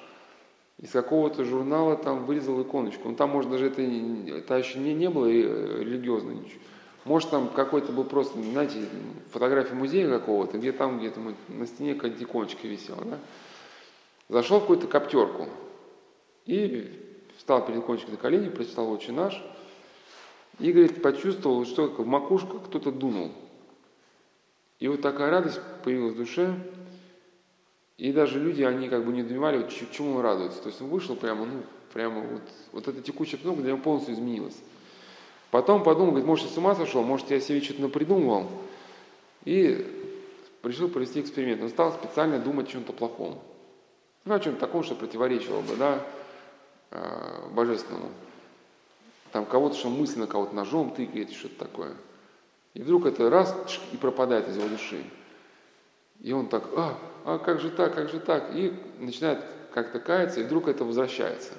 Из какого-то журнала там вырезал иконочку. Ну там, может, даже это, это еще не, не было религиозно ничего. Может, там какой-то был просто, знаете, фотография музея какого-то, где там где-то на стене какая-то иконочка висела, да? Зашел в какую-то коптерку и встал перед иконочкой на колени, прочитал «Отче наш», и, говорит, почувствовал, что в макушку кто-то дунул. И вот такая радость появилась в душе, и даже люди, они как бы не донимали, вот чему он радуется. То есть он вышел прямо, ну, прямо вот, вот эта текучая кнопка для него полностью изменилась. Потом подумал, говорит, может, я с ума сошел, может, я себе что-то напридумывал. И решил провести эксперимент. Он стал специально думать о чем-то плохом. Ну, о чем-то таком, что противоречило бы, да, э, божественному. Там кого-то, что мысленно кого-то ножом тыкает, что-то такое. И вдруг это раз и пропадает из его души. И он так, а, а как же так, как же так? И начинает как-то каяться, и вдруг это возвращается.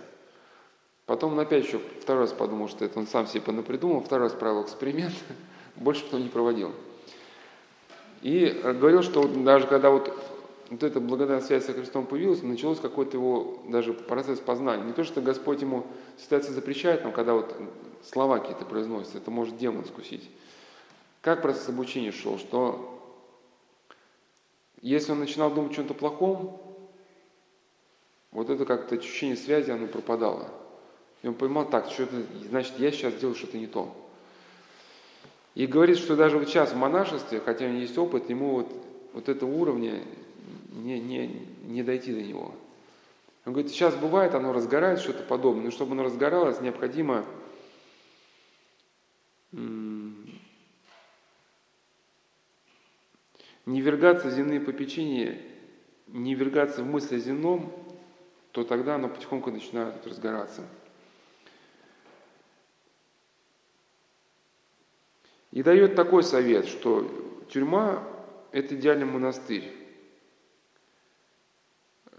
Потом он опять еще второй раз подумал, что это он сам себе понапридумал, второй раз провел эксперимент, больше потом не проводил. И говорил, что даже когда вот, вот эта благодатная связь со Христом появилась, началось какой-то его даже процесс познания. Не то, что Господь ему ситуация запрещает, но когда вот слова какие-то произносятся, это может демон скусить. Как процесс обучения шел, что если он начинал думать о чем-то плохом, вот это как-то ощущение связи, оно пропадало. И он понимал, так, что-то, значит, я сейчас делаю что-то не то. И говорит, что даже вот сейчас в монашестве, хотя у него есть опыт, ему вот, вот этого уровня не, не, не дойти до него. Он говорит, сейчас бывает, оно разгорает, что-то подобное, но чтобы оно разгоралось, необходимо не вергаться в земные попечения, не вергаться в мысли о земном, то тогда оно потихоньку начинает разгораться. И дает такой совет, что тюрьма – это идеальный монастырь.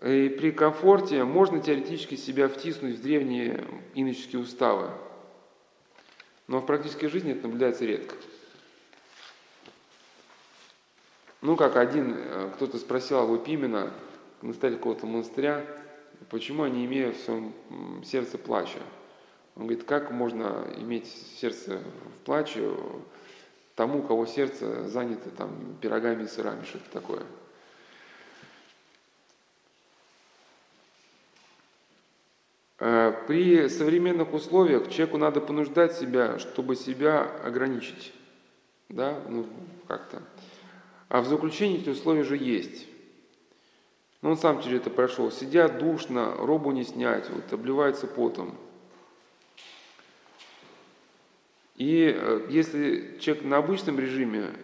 И при комфорте можно теоретически себя втиснуть в древние иноческие уставы, но в практической жизни это наблюдается редко. Ну, как один, э, кто-то спросил Аву Пимена, настоятель какого-то монастыря, почему они имеют в своем сердце плача. Он говорит, как можно иметь сердце в плаче тому, у кого сердце занято там пирогами и сырами, что-то такое. Э, при современных условиях человеку надо понуждать себя, чтобы себя ограничить. Да, ну как-то. А в заключении эти условия же есть. Но он сам через это прошел. Сидят душно, робу не снять, вот, обливается потом. И э, если человек на обычном режиме,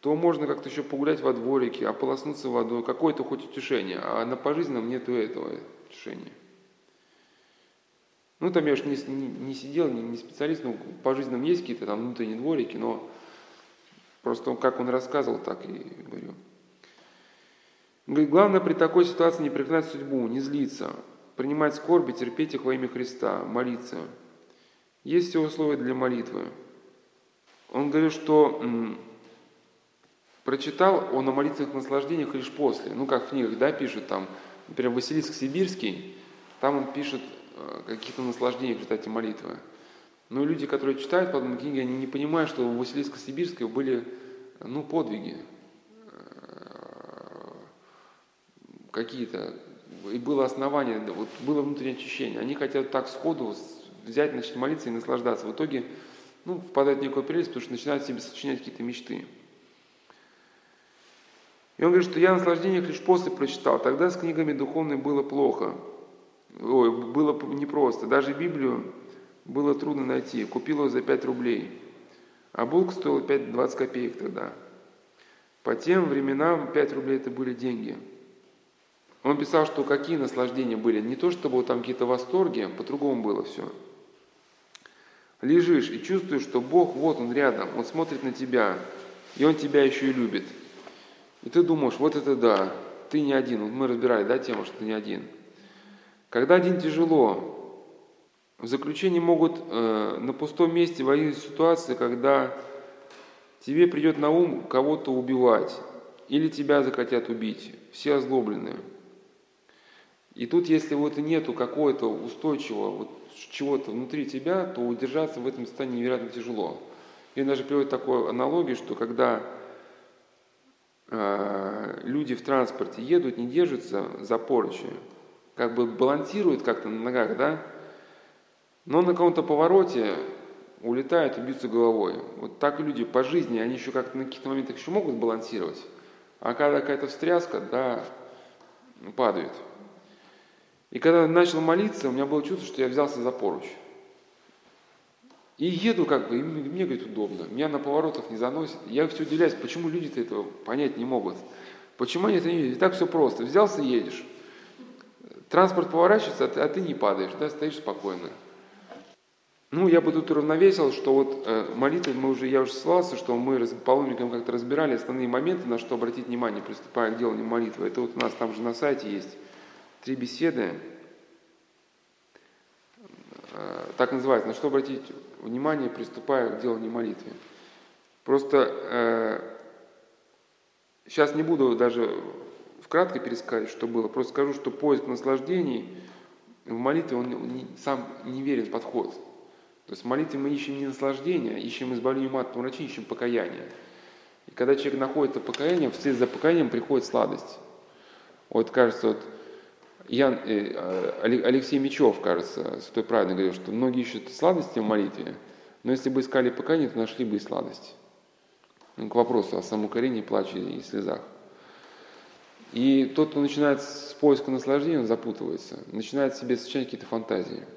то можно как-то еще погулять во дворике, ополоснуться водой, какое-то хоть утешение, а на пожизненном нету этого утешения. Ну, там я уж не, не, не сидел, не, не специалист, но по жизненным есть какие-то там внутренние дворики, но Просто как он рассказывал, так и говорю. Говорит, главное при такой ситуации не проклинать судьбу, не злиться, принимать скорби, терпеть их во имя Христа, молиться. Есть все условия для молитвы. Он говорит, что м, прочитал он о молитвенных наслаждениях лишь после. Ну, как в книгах, да, пишут там, например, Василиск Сибирский, там он пишет о э, каких-то наслаждениях в результате молитвы. Но люди, которые читают подобные книги, они не понимают, что у Василиска Сибирского были ну, подвиги э, какие-то. И было основание, вот было внутреннее очищение. Они хотят так сходу взять, начать молиться и наслаждаться. В итоге ну, впадают в некую прелесть, потому что начинают себе сочинять какие-то мечты. И он говорит, что я наслаждение лишь после прочитал. Тогда с книгами духовными было плохо. Ой, было непросто. Даже Библию было трудно найти. Купил его за 5 рублей. А булка стоила 5-20 копеек тогда. По тем временам 5 рублей это были деньги. Он писал, что какие наслаждения были. Не то, чтобы там какие-то восторги, по-другому было все. Лежишь и чувствуешь, что Бог вот Он рядом, Он смотрит на тебя, и Он тебя еще и любит. И ты думаешь, вот это да, ты не один. Вот мы разбирали, да, тему, что ты не один. Когда один тяжело, в заключении могут э, на пустом месте возникнуть ситуации, когда тебе придет на ум кого-то убивать, или тебя захотят убить, все озлобленные. И тут, если вот нету какого-то устойчивого вот чего-то внутри тебя, то удержаться в этом состоянии невероятно тяжело. И даже приводит такую аналогию, что когда э, люди в транспорте едут, не держатся за поручи, как бы балансируют как-то на ногах, да, но на каком-то повороте улетают и бьются головой. Вот так люди по жизни, они еще как-то на каких-то моментах еще могут балансировать, а когда какая-то встряска, да, падают. И когда начал молиться, у меня было чувство, что я взялся за поруч. И еду как бы, и мне, говорит, удобно. Меня на поворотах не заносит. Я все удивляюсь, почему люди-то этого понять не могут. Почему они это не видят? И так все просто. Взялся, едешь. Транспорт поворачивается, а ты, а ты не падаешь, да, стоишь спокойно. Ну, я бы тут уравновесил, что вот э, молитва, мы уже, я уже ссылался, что мы раз, паломникам как-то разбирали основные моменты, на что обратить внимание, приступая к деланию молитвы. Это вот у нас там же на сайте есть три беседы, э, так называется, на что обратить внимание, приступая к деланию молитвы. Просто э, сейчас не буду даже вкратко пересказать, что было, просто скажу, что поиск наслаждений в молитве, он не, сам неверен подход. То есть в молитве мы ищем не наслаждение, ищем избавление от помрачения, ищем покаяние. И когда человек находит это покаяние, вслед за покаянием приходит сладость. Вот кажется, вот Ян, э, э Алексей Мечев, кажется, святой праведный говорил, что многие ищут сладости в молитве, но если бы искали покаяние, то нашли бы и сладость. Ну, к вопросу о самоукорении, плаче и слезах. И тот, кто начинает с поиска наслаждения, он запутывается, начинает себе сочинять какие-то фантазии –